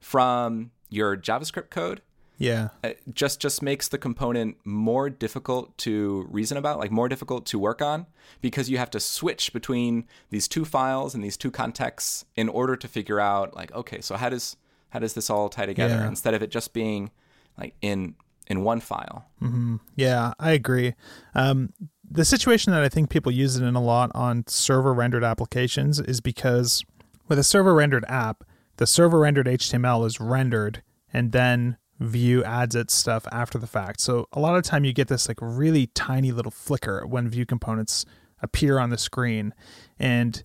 from your JavaScript code
yeah
uh, just just makes the component more difficult to reason about like more difficult to work on because you have to switch between these two files and these two contexts in order to figure out like okay so how does how does this all tie together
Yeah.
instead of it just being like in in one file
Yeah, I agree. Um, the situation that I think people use it in a lot on server rendered applications is because with a server rendered app, the server rendered HTML is rendered and then Vue adds its stuff after the fact. So a lot of time you get this like really tiny little flicker when Vue components appear on the screen. And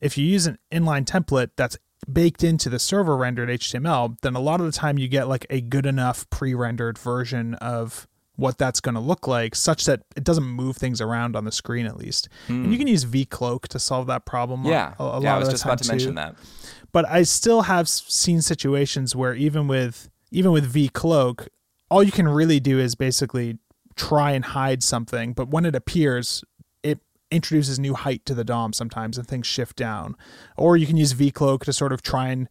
if you use an inline template that's baked into the server rendered HTML, then a lot of the time you get like a good enough pre rendered version of what that's going to look like such that it doesn't move things around on the screen at least. And you can use vcloak to solve that problem. a-
Hmm. yeah
a, a
yeah
lot
i was
of
just about to mention that
But I still have seen situations where even with even with V Cloak, all you can really do is basically try and hide something, but when it appears, it introduces new height to the DOM sometimes and things shift down. Or you can use V Cloak to sort of try and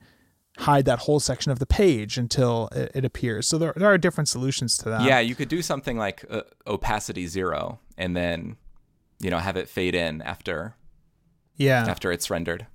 hide that whole section of the page until it, it appears. So there, there are different solutions to that.
yeah you could do something like uh, opacity zero and then you know have it fade in after
Yeah.
after it's rendered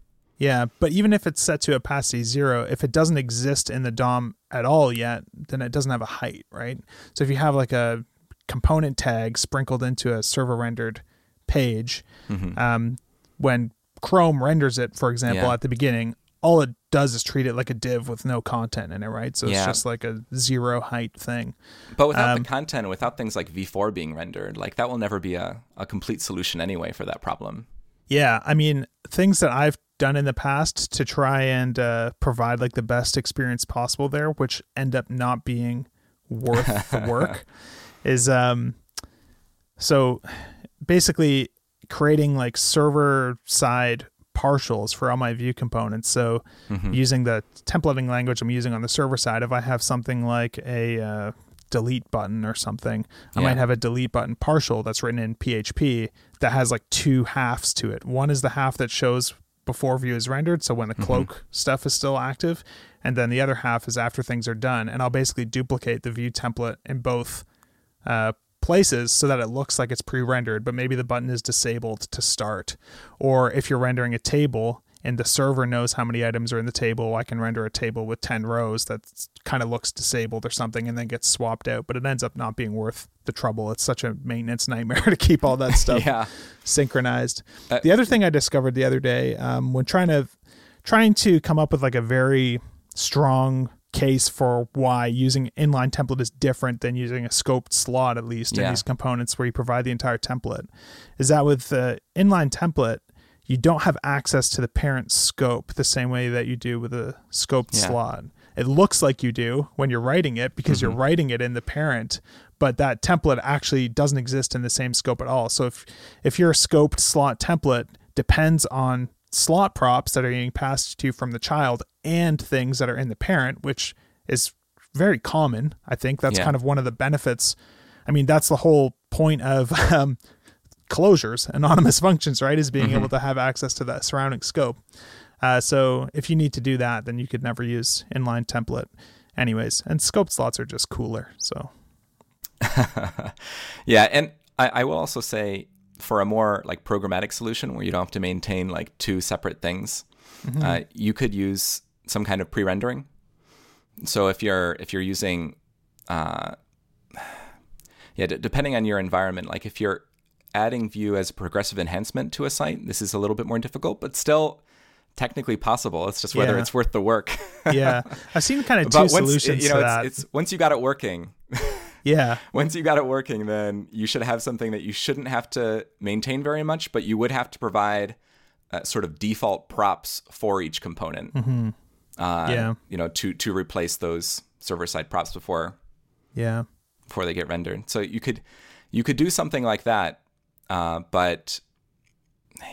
Yeah, but even if it's set to opacity zero, if it doesn't exist in the DOM at all yet, then it doesn't have a height, right? So if you have like a component tag sprinkled into a server rendered page,
Mm-hmm.
um, when Chrome renders it, for example,
Yeah.
at the beginning, all it does is treat it like a div with no content in it, right? So it's
Yeah.
just like a zero height thing.
But without
Um,
the content, without things like v-for being rendered, like that will never be a, a complete solution anyway for that problem.
Yeah, I mean, things that I've done in the past to try and uh, provide like the best experience possible there, which end up not being worth the work, is um, so basically creating like server side partials for all my Vue components. So using the templating language I'm using on the server side, if I have something like a uh, delete button or something, I
Yeah.
might have a delete button partial that's written in PHP that has like two halves to it. One is the half that shows before Vue is rendered, so when the cloak stuff is still active, and then the other half is after things are done. And I'll basically duplicate the Vue template in both uh, places so that it looks like it's pre-rendered, but maybe the button is disabled to start. Or if you're rendering a table and the server knows how many items are in the table, I can render a table with 10 rows that kind of looks disabled or something and then gets swapped out, but it ends up not being worth the trouble. It's such a maintenance nightmare to keep all that stuff
Yeah.
synchronized.
Uh,
the other thing I discovered the other day, um, when trying to trying to come up with like a very strong case for why using inline template is different than using a scoped slot, at least in these components where you provide the entire template, is that with the inline template, you don't have access to the parent scope the same way that you do with a scoped
Yeah.
slot. It looks like you do when you're writing it because you're writing it in the parent, but that template actually doesn't exist in the same scope at all. So if if your scoped slot template depends on slot props that are being passed to you from the child and things that are in the parent, which is very common. I think that's
Yeah.
kind of one of the benefits. I mean, that's the whole point of um, closures, anonymous functions, right? Is being able to have access to that surrounding scope. Uh, so if you need to do that, then you could never use inline template, anyways. And scope slots are just cooler. So
Yeah, and I, I will also say for a more like programmatic solution where you don't have to maintain like two separate things, uh, you could use some kind of pre-rendering. So if you're if you're using, uh, yeah, d- depending on your environment, like if you're adding Vue as a progressive enhancement to a site, this is a little bit more difficult, but still technically possible. It's just whether
Yeah.
it's worth the work.
yeah, I've seen kind of two
once
solutions
you know,
to
it's,
that.
it's once you got it working,
yeah,
once you got it working, then you should have something that you shouldn't have to maintain very much, but you would have to provide uh, sort of default props for each component.
Mm-hmm.
Uh,
Yeah.
you know, to to replace those server side props before
yeah,
before they get rendered. So you could you could do something like that, uh, but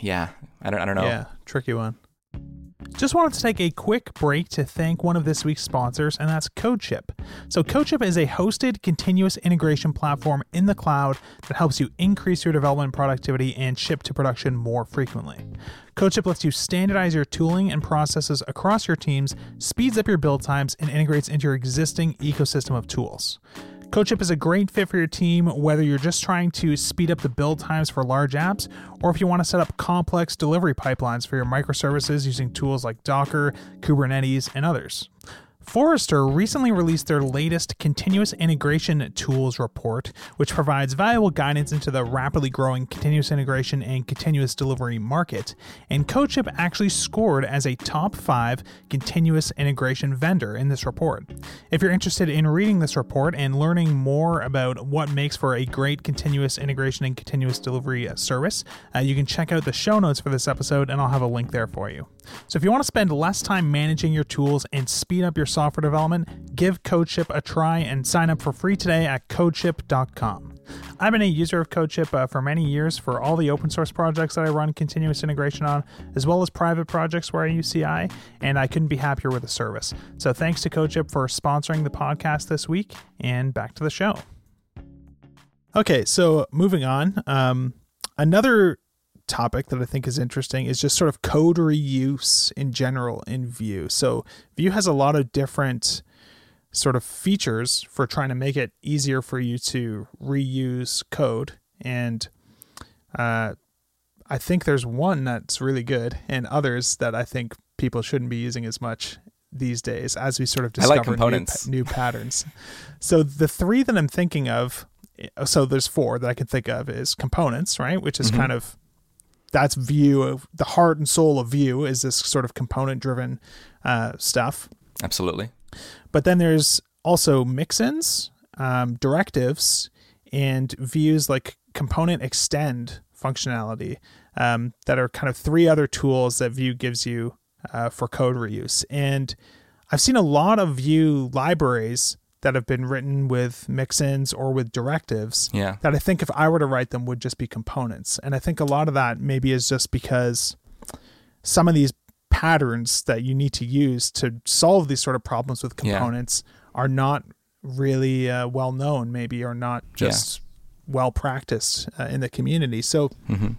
yeah, I don't I don't know.
yeah, tricky one. Just wanted to take a quick break to thank one of this week's sponsors, and that's CodeShip. So, CodeShip is a hosted continuous integration platform in the cloud that helps you increase your development productivity and ship to production more frequently. CodeShip lets you standardize your tooling and processes across your teams, speeds up your build times, and integrates into your existing ecosystem of tools. CodeShip is a great fit for your team, whether you're just trying to speed up the build times for large apps, or if you want to set up complex delivery pipelines for your microservices using tools like Docker, Kubernetes, and others. Forrester recently released their latest continuous integration tools report, which provides valuable guidance into the rapidly growing continuous integration and continuous delivery market. And CodeShip actually scored as a top five continuous integration vendor in this report. If you're interested in reading this report and learning more about what makes for a great continuous integration and continuous delivery service, uh, you can check out the show notes for this episode, and I'll have a link there for you. So if you want to spend less time managing your tools and speed up your software development, give CodeShip a try and sign up for free today at codeship.com. I've been a user of CodeShip uh, for many years for all the open source projects that I run continuous integration on, as well as private projects where I use CI, and I couldn't be happier with the service. So thanks to CodeShip for sponsoring the podcast this week, and back to the show. Okay, so moving on. Um, another topic that I think is interesting is just sort of code reuse in general in Vue. So Vue has a lot of different sort of features for trying to make it easier for you to reuse code. And uh, I think there's one that's really good, and others that I think people shouldn't be using as much these days as we sort of
I like
discover new, new patterns. So the three that I'm thinking of, so there's four that I can think of is components, right? Which is
Mhm.
kind of that's Vue of the heart and soul of Vue is this sort of component driven uh, stuff.
Absolutely.
But then there's also mixins, um, directives, and Vue's like component extend functionality um, that are kind of three other tools that Vue gives you uh, for code reuse. And I've seen a lot of Vue libraries that have been written with mixins or with directives
Yeah.
that I think if I were to write them would just be components. And I think a lot of that maybe is just because some of these patterns that you need to use to solve these sort of problems with
Yeah.
components are not really uh, well known, maybe, or not just well practiced uh, in the community. So
hmm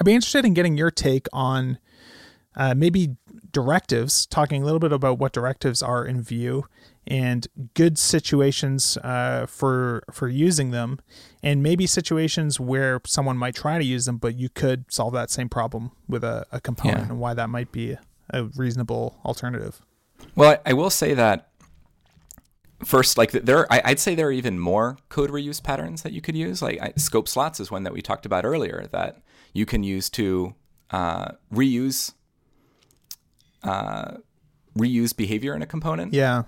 I'd be interested in getting your take on uh, maybe directives, talking a little bit about what directives are in Vue and good situations uh, for for using them, and maybe situations where someone might try to use them, but you could solve that same problem with a, a component,
Yeah.
and why that might be a reasonable alternative.
Well, I, I will say that first, like there, I, I'd say there are even more code reuse patterns that you could use. Like I, scope slots is one that we talked about earlier that you can use to uh, reuse uh, reuse behavior in a component.
Yeah.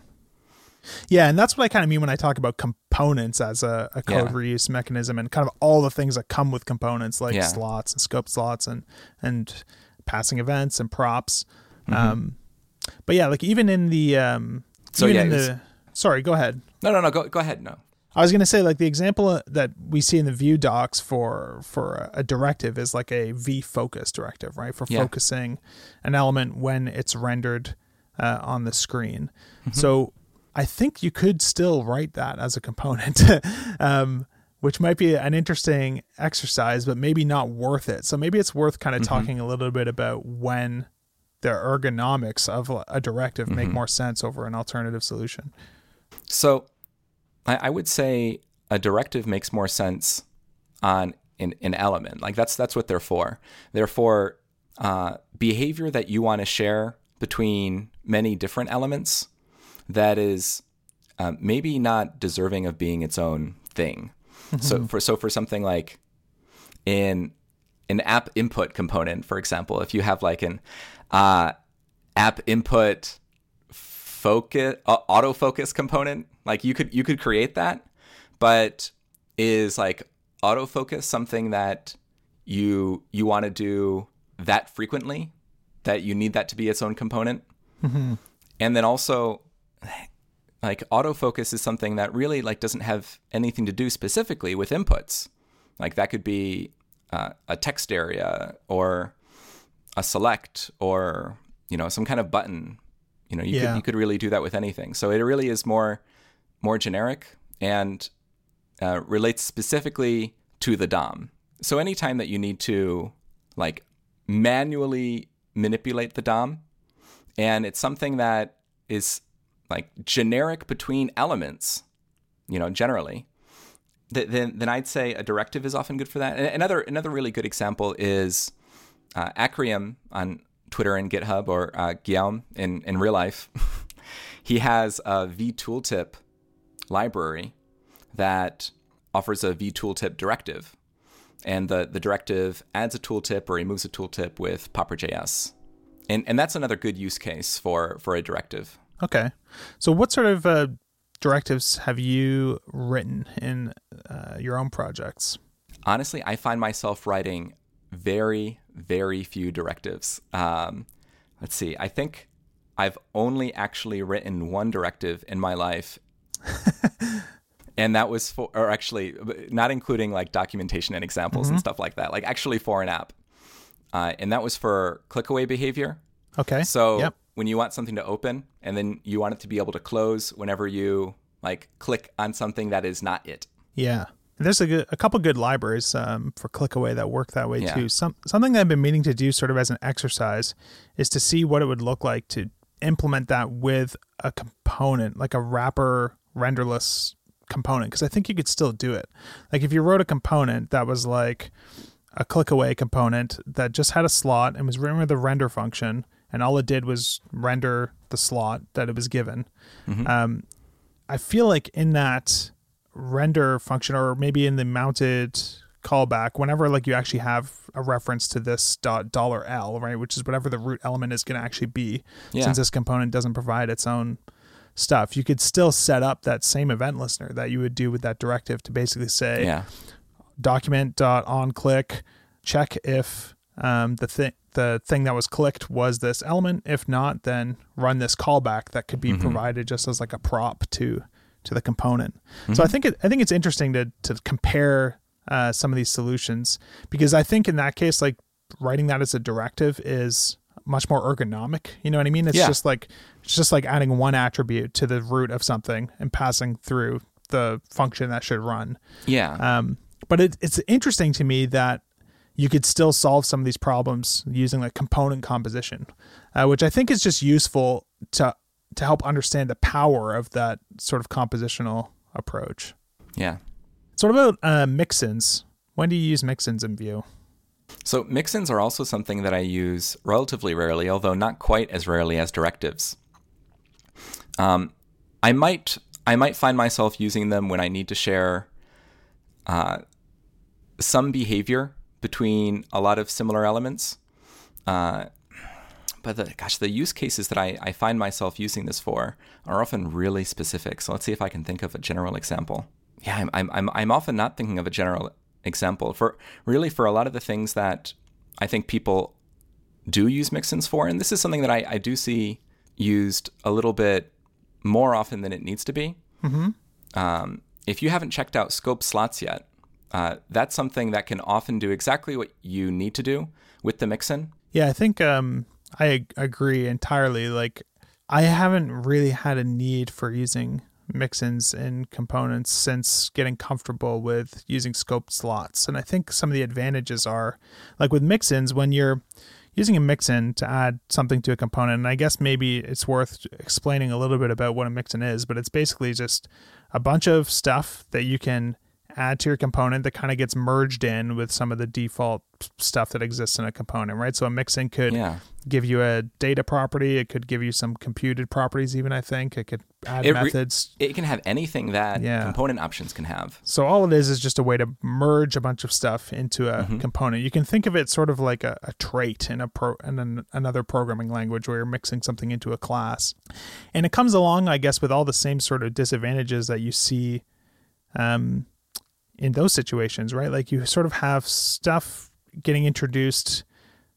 Yeah, and that's what I kind of mean when I talk about components as a, a code
Yeah.
reuse mechanism and kind of all the things that come with components like
Yeah.
slots and scope slots and and passing events and props.
Mm-hmm.
Um but yeah, like even in the um
So,
even
yeah,
the sorry, go ahead.
No, no, no. Go, go ahead. No.
I was going to say like the example uh, that we see in the Vue docs for for a- a directive is like a v focus directive, right? For
Yeah.
focusing an element when it's rendered uh, on the screen.
Mm-hmm.
So I think you could still write that as a component. um which might be an interesting exercise, but maybe not worth it. So maybe it's worth kind of
Mm-hmm.
talking a little bit about when the ergonomics of a directive make
Mm-hmm.
more sense over an alternative solution.
So I, I would say a directive makes more sense on an, an element. Like that's that's what they're for. They're for uh, behavior that you want to share between many different elements that is uh, maybe not deserving of being its own thing. Mm-hmm. So for so for something like in an app input component, for example, if you have like an uh, app input focus uh, autofocus component, like you could you could create that, but is like autofocus something that you you want to do that frequently that you need that to be its own component mm-hmm. and then also like autofocus is something that really like doesn't have anything to do specifically with inputs like that could be uh, a text area or a select or you know some kind of button you know you yeah. could you could really do that with anything so it really is more more generic and uh, relates specifically to the DOM. So anytime that you need to like manually manipulate the DOM, and it's something that is like generic between elements, you know, generally, then then I'd say a directive is often good for that. And another another really good example is uh, Akryum on Twitter and GitHub, or uh, Guillaume in in real life. he has a vTooltip library that offers a vTooltip directive. And the, the directive adds a tooltip or removes a tooltip with Popper.js. And, and that's another good use case for, for a directive.
Okay. So, what sort of uh, directives have you written in uh, your own projects?
Honestly, I find myself writing very, very few directives. Um, let's see. I think I've only actually written one directive in my life. and that was for or actually not including like documentation and examples mm-hmm. and stuff like that like actually for an app uh, and that was for click away behavior
okay
so yep. When you want something to open and then you want it to be able to close whenever you like click on something that is not it
yeah there's a, good, a couple good libraries um, for clickaway that work that way yeah. too. Some something that I've been meaning to do, sort of as an exercise, is to see what it would look like to implement that with a component, like a wrapper renderless component because I think you could still do it. Like if you wrote a component that was like a click away component that just had a slot and was written with a render function, and all it did was render the slot that it was given. Mm-hmm. Um, I feel like in that render function, or maybe in the mounted callback, whenever like you actually have a reference to this dot dollar $L, right, which is whatever the root element is going to actually be, yeah. since this component doesn't provide its own stuff, you could still set up that same event listener that you would do with that directive to basically say
yeah.
document dot on click check if um, the thing the thing that was clicked was this element. If not, then run this callback that could be mm-hmm. provided just as like a prop to to the component. Mm-hmm. So I think it, I think it's interesting to to compare uh, some of these solutions because I think in that case, like writing that as a directive is much more ergonomic. You know what I mean? It's yeah. just like it's just like adding one attribute to the root of something and passing through the function that should run.
Yeah.
Um, but it, it's interesting to me that you could still solve some of these problems using like component composition, uh, which I think is just useful to to help understand the power of that sort of compositional approach.
Yeah.
So what about uh, mixins? When do you use mixins in Vue?
So mixins are also something that I use relatively rarely, although not quite as rarely as directives. Um, I might I might find myself using them when I need to share uh, some behavior between a lot of similar elements. Uh, but the, gosh, the use cases that I, I find myself using this for are often really specific. So let's see if I can think of a general example. Yeah, I'm, I'm, I'm, I'm often not thinking of a general example for really for a lot of the things that I think people do use mixins for, and this is something that I, I do see used a little bit more often than it needs to be. Mm-hmm. Um, if you haven't checked out scope slots yet, uh, that's something that can often do exactly what you need to do with the mixin.
Yeah, I think um, I agree entirely. Like, I haven't really had a need for using mixins and components since getting comfortable with using scoped slots. And I think some of the advantages are like with mixins, when you're using a mixin to add something to a component, and I guess maybe it's worth explaining a little bit about what a mixin is, but it's basically just a bunch of stuff that you can add to your component that kind of gets merged in with some of the default stuff that exists in a component, right? So a mixin could
Yeah.
give you a data property. It could give you some computed properties, even I think. It could add
It re-
methods.
It can have anything that
Yeah.
component options can have.
so all it is is just a way to merge a bunch of stuff into a
Mm-hmm.
component. You can think of it sort of like a, a trait in a pro in an, another programming language where you're mixing something into a class, and it comes along, I guess, with all the same sort of disadvantages that you see, um, in those situations, right? Like you sort of have stuff getting introduced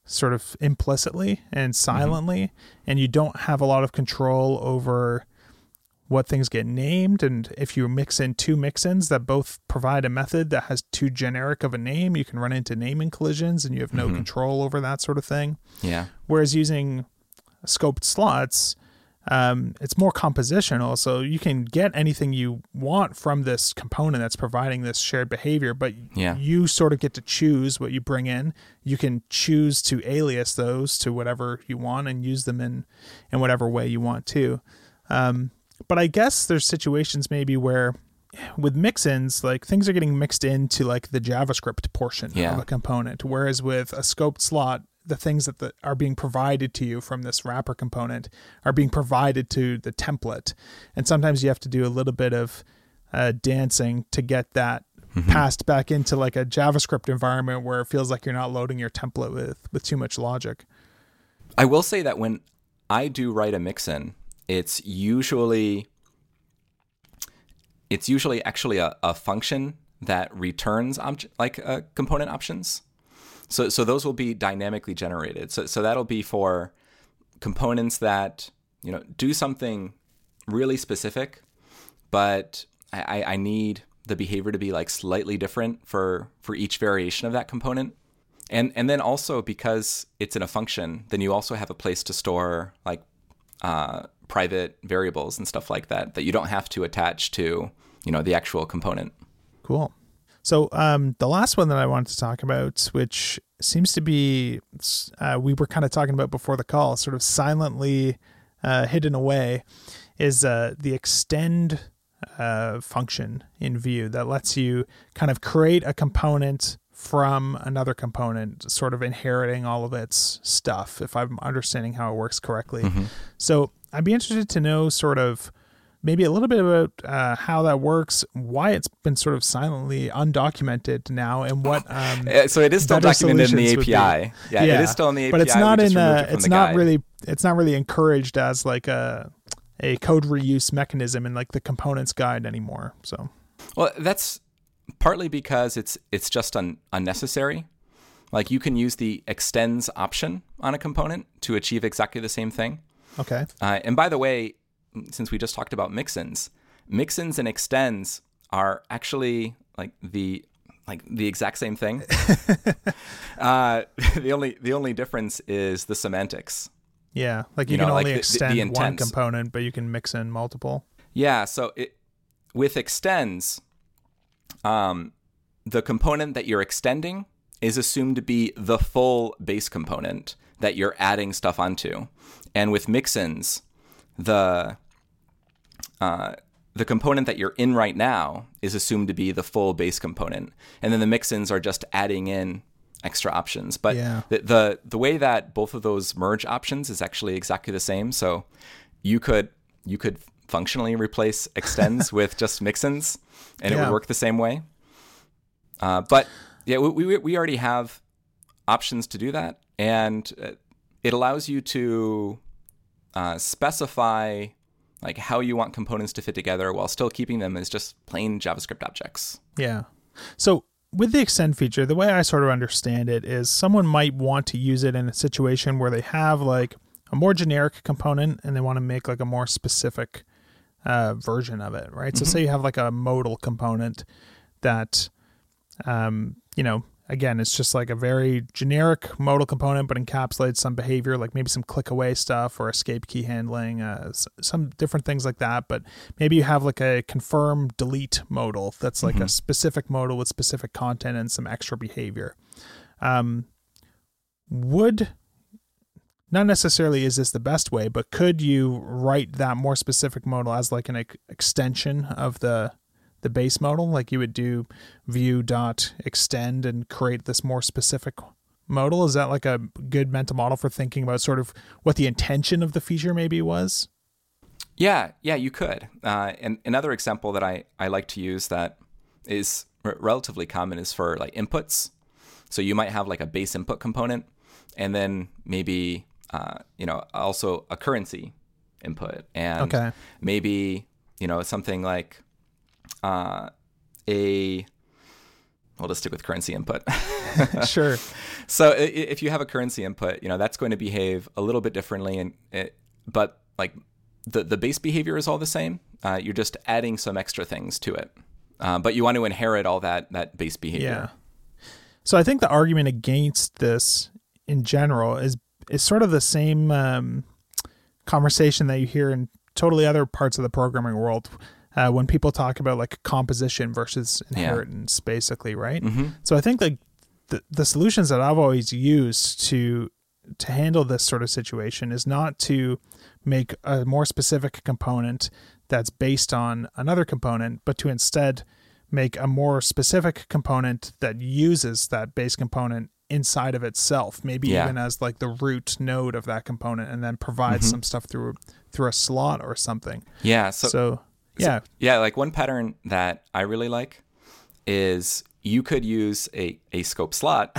sort of implicitly and mm-hmm. silently, and you don't have a lot of control over what things get named. And if you mix in two mix-ins that both provide a method that has too generic of a name, you can run into naming collisions, and you have no mm-hmm. control over that sort of thing.
Yeah.
Whereas using scoped slots, um, it's more compositional. So you can get anything you want from this component that's providing this shared behavior, but
Yeah.
you sort of get to choose what you bring in. You can choose to alias those to whatever you want and use them in, in whatever way you want to. Um, but I guess there's situations maybe where with mix-ins, like things are getting mixed into like the JavaScript portion
Yeah.
of a component, whereas with a scoped slot, the things that the, are being provided to you from this wrapper component are being provided to the template, and sometimes you have to do a little bit of uh, dancing to get that passed back into like a JavaScript environment where it feels like you're not loading your template with with too much logic.
I will say that when I do write a mixin, it's usually it's usually actually a, a function that returns like uh, component options. So so those will be dynamically generated. So so that'll be for components that you know do something really specific, but I, I- need the behavior to be like slightly different for for each variation of that component. And and then also because it's in a function, then you also have a place to store like uh, private variables and stuff like that that you don't have to attach to you know the actual component.
Cool. So um, the last one that I wanted to talk about, which seems to be uh, we were kind of talking about before the call, sort of silently uh, hidden away, is uh, the extend uh, function in Vue that lets you kind of create a component from another component, sort of inheriting all of its stuff. If I'm understanding how it works correctly, so I'd be interested to know sort of maybe a little bit about uh, how that works, why it's been sort of silently undocumented now, and what. Um,
Uh, So it is still documented in the API.
be.
Yeah, it is still in the API.
but it's not in.
it
it's not
guide.
really. It's not really encouraged as like a a code reuse mechanism in like the components guide anymore. So
Well, that's partly because it's it's just un- unnecessary. Like you can use the extends option on a component to achieve exactly the same thing.
okay,
Uh, and by the way, since we just talked about mixins, mixins and extends are actually like the like the exact same thing. uh, the only the only difference is the semantics.
yeah, like you,
You
can
know, like
only
the- the-
extend one component, but you can mix in multiple.
Yeah, so it, with extends, um, the component that you're extending is assumed to be the full base component that you're adding stuff onto, and with mixins, the uh, the component that you're in right now is assumed to be the full base component, and then the mixins are just adding in extra options. But
Yeah.
the, the the way that both of those merge options is actually exactly the same. So you could you could functionally replace extends with just mixins, and it would work the same way. Uh, but yeah, we, we we already have options to do that, and it allows you to uh, specify like how you want components to fit together while still keeping them as just plain JavaScript objects.
Yeah. So with the extend feature, the way I sort of understand it is someone might want to use it in a situation where they have like a more generic component and they want to make like a more specific uh, version of it, right? So say you have like a modal component that, um, you know, again, it's just like a very generic modal component, but encapsulates some behavior, like maybe some click away stuff or escape key handling, uh, some different things like that. But maybe you have like a confirm delete modal that's like a specific modal with specific content and some extra behavior. Um, would not necessarily is this the best way, but could you write that more specific modal as like an ex- extension of the the base modal, like you would do Vue dot extend and create this more specific modal. Is that like a good mental model for thinking about sort of what the intention of the feature maybe was?
Yeah, yeah, you could. Uh, and another example that I, I like to use that is r- relatively common is for like inputs. So you might have like a base input component, and then maybe uh, you know also a currency input, and
Okay.
maybe you know something like uh, a. We'll just stick with currency input.
sure.
So if you have a currency input, you know that's going to behave a little bit differently, and it, but like the the base behavior is all the same. Uh, you're just adding some extra things to it, uh, but you want to inherit all that that base behavior.
Yeah. So I think the argument against this in general is is sort of the same um, conversation that you hear in totally other parts of the programming world uh, when people talk about like composition versus inheritance, basically, right? So I think like the the solutions that I've always used to to handle this sort of situation is not to make a more specific component that's based on another component, but to instead make a more specific component that uses that base component inside of itself, maybe
Yeah.
even as like the root node of that component, and then provides some stuff through through a slot or something.
Yeah. So,
So, yeah,
yeah, like one pattern that I really like is you could use a, a scope slot,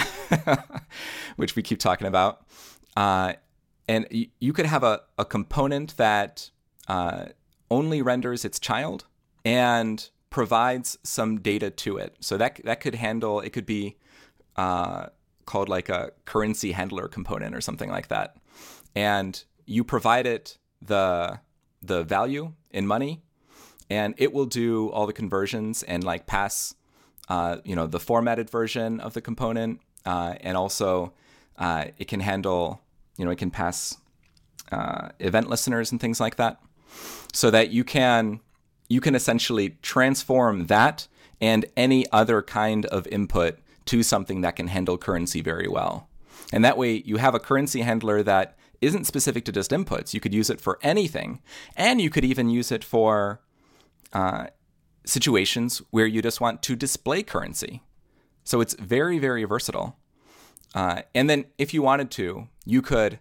which we keep talking about, uh, and y- you could have a, a component that uh, only renders its child and provides some data to it. So that that could handle it could be uh, called like a currency handler component or something like that, and you provide it the the value in money and it will do all the conversions and like pass uh, you know the formatted version of the component uh, and also uh, it can handle you know it can pass uh, event listeners and things like that. So that you can you can essentially transform that and any other kind of input to something that can handle currency very well. And that way you have a currency handler that isn't specific to just inputs. You could use it for anything. And you could even use it for uh, situations where you just want to display currency. So it's very, very versatile. Uh, and then if you wanted to, you could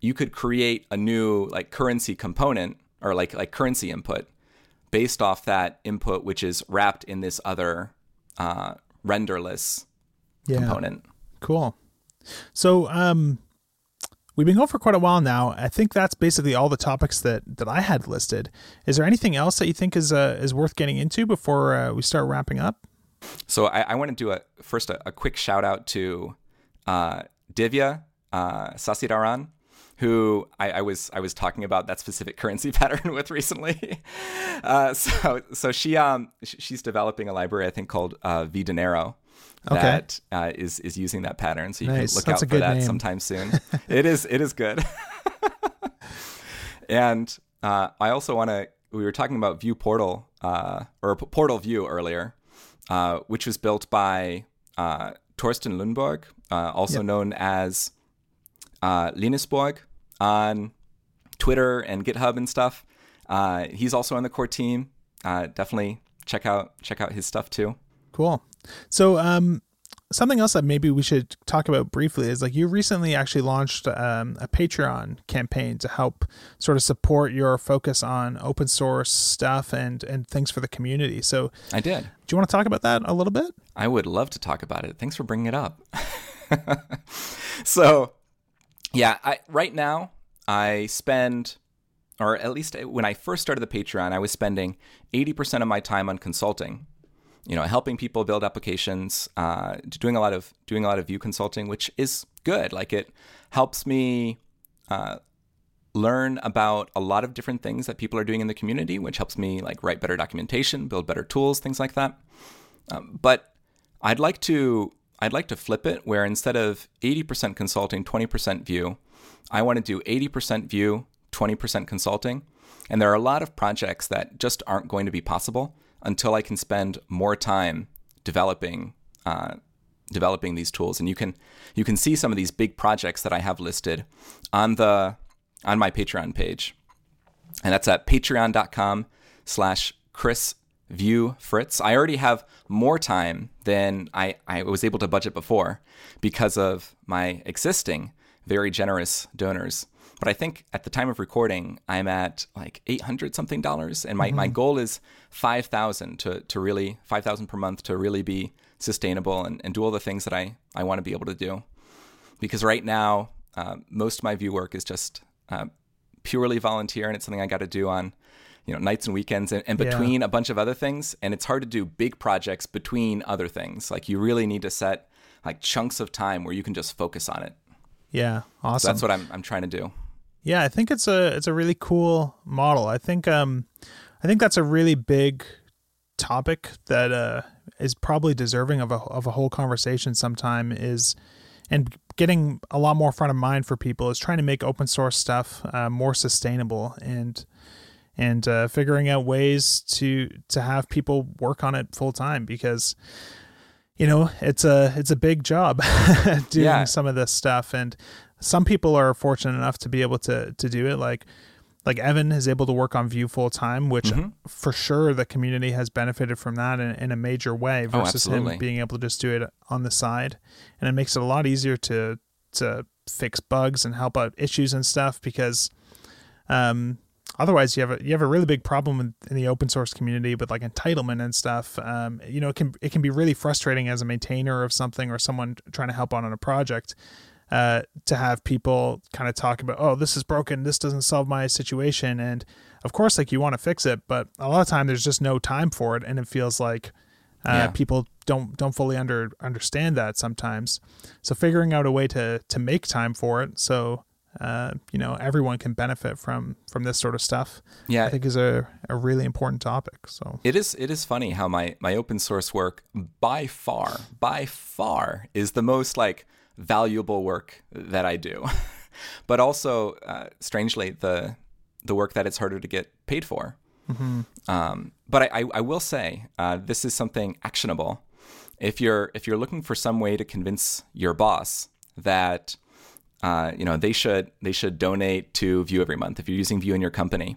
you could create a new like currency component or like like currency input based off that input, which is wrapped in this other uh, renderless
yeah.
component.
Cool. So, um, we've been going for quite a while now. I think that's basically all the topics that that I had listed. Is there anything else that you think is uh, is worth getting into before uh, we start wrapping up?
So I, I want to do a first a, a quick shout out to uh, Divya uh, Sasidharan, who I, I was I was talking about that specific currency pattern with recently. Uh, so so she um sh- she's developing a library I think called uh, vDinero
Okay.
that uh, is is using that pattern. So you
Nice.
can look
That's
out for that
name.
sometime soon. it is it is good. and uh, I also want to. We were talking about Vue Portal uh, or PortalVue earlier, uh, which was built by uh, Thorsten Lünenborg, uh, also
Yep.
known as uh, Linusborg on Twitter and GitHub and stuff. Uh, he's also on the core team. Uh, definitely check out check out his stuff too.
Cool. So, um, something else that maybe we should talk about briefly is like you recently actually launched um, a Patreon campaign to help sort of support your focus on open source stuff and and things for the community. So,
I did.
do you want to talk about that a little bit?
I would love to talk about it. Thanks for bringing it up. so, yeah, I, right now I spend, or at least when I first started the Patreon, I was spending 80% of my time on consulting. You know, helping people build applications, uh, doing a lot of doing a lot of Vue consulting, which is good. Like it helps me uh, learn about a lot of different things that people are doing in the community, which helps me like write better documentation, build better tools, things like that. Um, but I'd like to I'd like to flip it where instead of 80% consulting, 20% Vue, I want to do 80% Vue, 20% consulting. And there are a lot of projects that just aren't going to be possible until I can spend more time developing uh, developing these tools. And you can you can see some of these big projects that I have listed on the on my Patreon page. And that's at patreon.com slash Chris Vue Fritz. I already have more time than I, I was able to budget before because of my existing very generous donors. But I think at the time of recording, I'm at like 800 something dollars. And my, mm-hmm. my goal is 5,000 to, to really, 5,000 per month to really be sustainable and, and do all the things that I, I want to be able to do. Because right now, uh, most of my Vue work is just uh, purely volunteer and it's something I got to do on you know nights and weekends and, and between yeah. a bunch of other things and it's hard to do big projects between other things like you really need to set like chunks of time where you can just focus on it
yeah awesome
so that's what I'm, I'm trying to do
yeah i think it's a it's a really cool model i think um i think that's a really big topic that uh is probably deserving of a of a whole conversation sometime is and getting a lot more front of mind for people is trying to make open source stuff uh, more sustainable and and uh, figuring out ways to to have people work on it full time because you know it's a it's a big job doing yeah. some of this stuff and some people are fortunate enough to be able to to do it like like Evan is able to work on Vue full time, which mm-hmm. for sure the community has benefited from that in, in a major way
oh,
versus
oh,
him being able to just do it on the side. And it makes it a lot easier to to fix bugs and help out issues and stuff because um, otherwise you have a you have a really big problem in the open source community with like entitlement and stuff. Um, you know, it can it can be really frustrating as a maintainer of something or someone trying to help out on a project uh, to have people kind of talk about, oh, this is broken, this doesn't solve my situation, and of course, like you want to fix it, but a lot of time there's just no time for it, and it feels like uh, yeah. people don't don't fully under understand that sometimes. So figuring out a way to to make time for it, so uh, you know everyone can benefit from from this sort of stuff.
Yeah,
I think is a, a really important topic. So
it is it is funny how my my open source work by far by far is the most like valuable work that I do, but also uh, strangely the the work that it's harder to get paid for. Mm-hmm. Um, but I, I, I, will say uh, this is something actionable. If you're if you're looking for some way to convince your boss that uh, you know they should they should donate to Vue every month if you're using Vue in your company,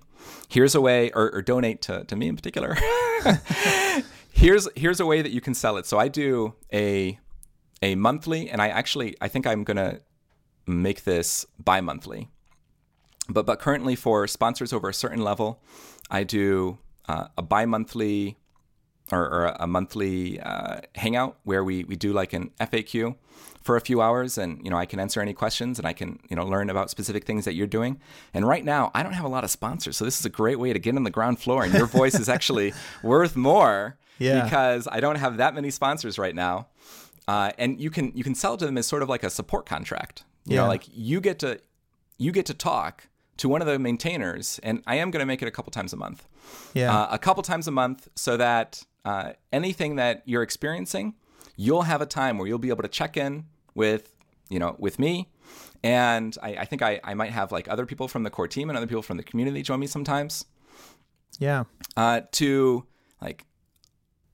here's a way or, or donate to, to me in particular. here's here's a way that you can sell it. So I do a a monthly, and I actually I think I'm gonna make this bi-monthly. But but currently for sponsors over a certain level, I do uh, a bi-monthly or, or a monthly uh, hangout where we we do like an FAQ for a few hours and you know I can answer any questions and I can you know learn about specific things that you're doing. And right now I don't have a lot of sponsors, so this is a great way to get on the ground floor and your voice is actually worth more yeah. because I don't have that many sponsors right now uh, and you can you can sell it to them as sort of like a support contract. You yeah. know, like you get to you get to talk to one of the maintainers, and I am going to make it a couple times a month.
Yeah,
uh, a couple times a month, so that uh, anything that you're experiencing, you'll have a time where you'll be able to check in with you know with me, and I, I think I, I might have like other people from the core team and other people from the community join me sometimes.
Yeah,
uh, to like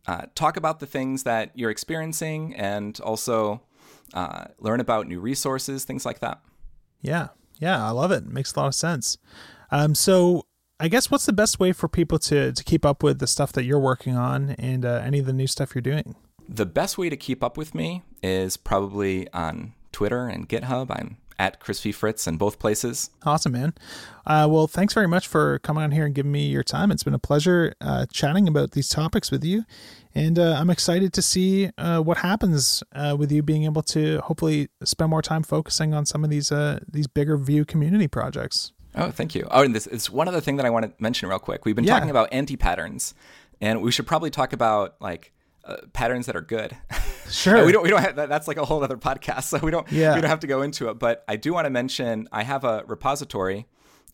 uh, talk about the things that you're experiencing and also uh, learn about new resources, things like that.
Yeah, yeah, I love it. it makes a lot of sense. Um, so, I guess what's the best way for people to to keep up with the stuff that you're working on and uh, any of the new stuff you're doing?
The best way to keep up with me is probably on Twitter and GitHub. I'm at Chris V. Fritz in both places.
Awesome, man. Uh, well, thanks very much for coming on here and giving me your time. It's been a pleasure uh, chatting about these topics with you. And uh, I'm excited to see uh, what happens uh, with you being able to hopefully spend more time focusing on some of these uh, these bigger Vue community projects.
Oh, thank you. Oh, and this is one other thing that I want to mention real quick. We've been yeah. talking about anti patterns, and we should probably talk about like uh, patterns that are good.
Sure.
we don't. We don't. Have, that's like a whole other podcast, so we don't. Yeah. We don't have to go into it. But I do want to mention I have a repository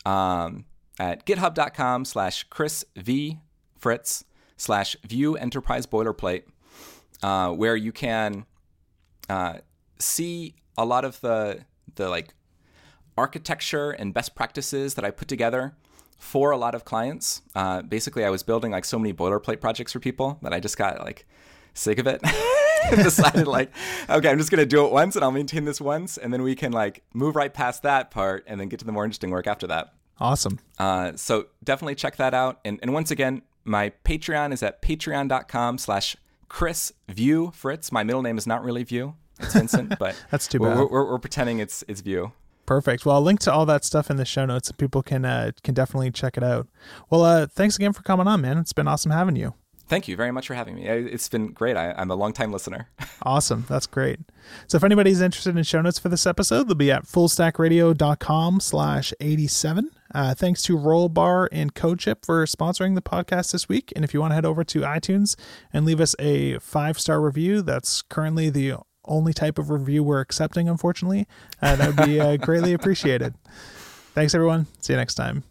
um, at GitHub.com/slash Chris V Fritz slash Vue Enterprise Boilerplate, uh, where you can uh, see a lot of the the like architecture and best practices that I put together for a lot of clients. Uh, basically, I was building like so many boilerplate projects for people that I just got like sick of it. And decided like, okay, I'm just gonna do it once and I'll maintain this once, and then we can like move right past that part and then get to the more interesting work after that.
Awesome.
Uh, so definitely check that out. And, and once again, My Patreon is at patreon.com slash Chris Vue Fritz. My middle name is not really Vue. It's Vincent, but
That's too
we're,
bad.
we're, we're pretending it's it's Vue.
Perfect. Well, I'll link to all that stuff in the show notes, and people can uh, can definitely check it out. Well, uh, thanks again for coming on, man. It's been awesome having you.
Thank you very much for having me. It's been great. I, I'm a longtime listener.
Awesome. That's great. So if anybody's interested in show notes for this episode, they'll be at fullstackradio.com slash 87. Uh, thanks to Rollbar and Codeship for sponsoring the podcast this week. And if you want to head over to iTunes and leave us a five-star review, that's currently the only type of review we're accepting, unfortunately. Uh, that would be uh, greatly appreciated. Thanks, everyone. See you next time.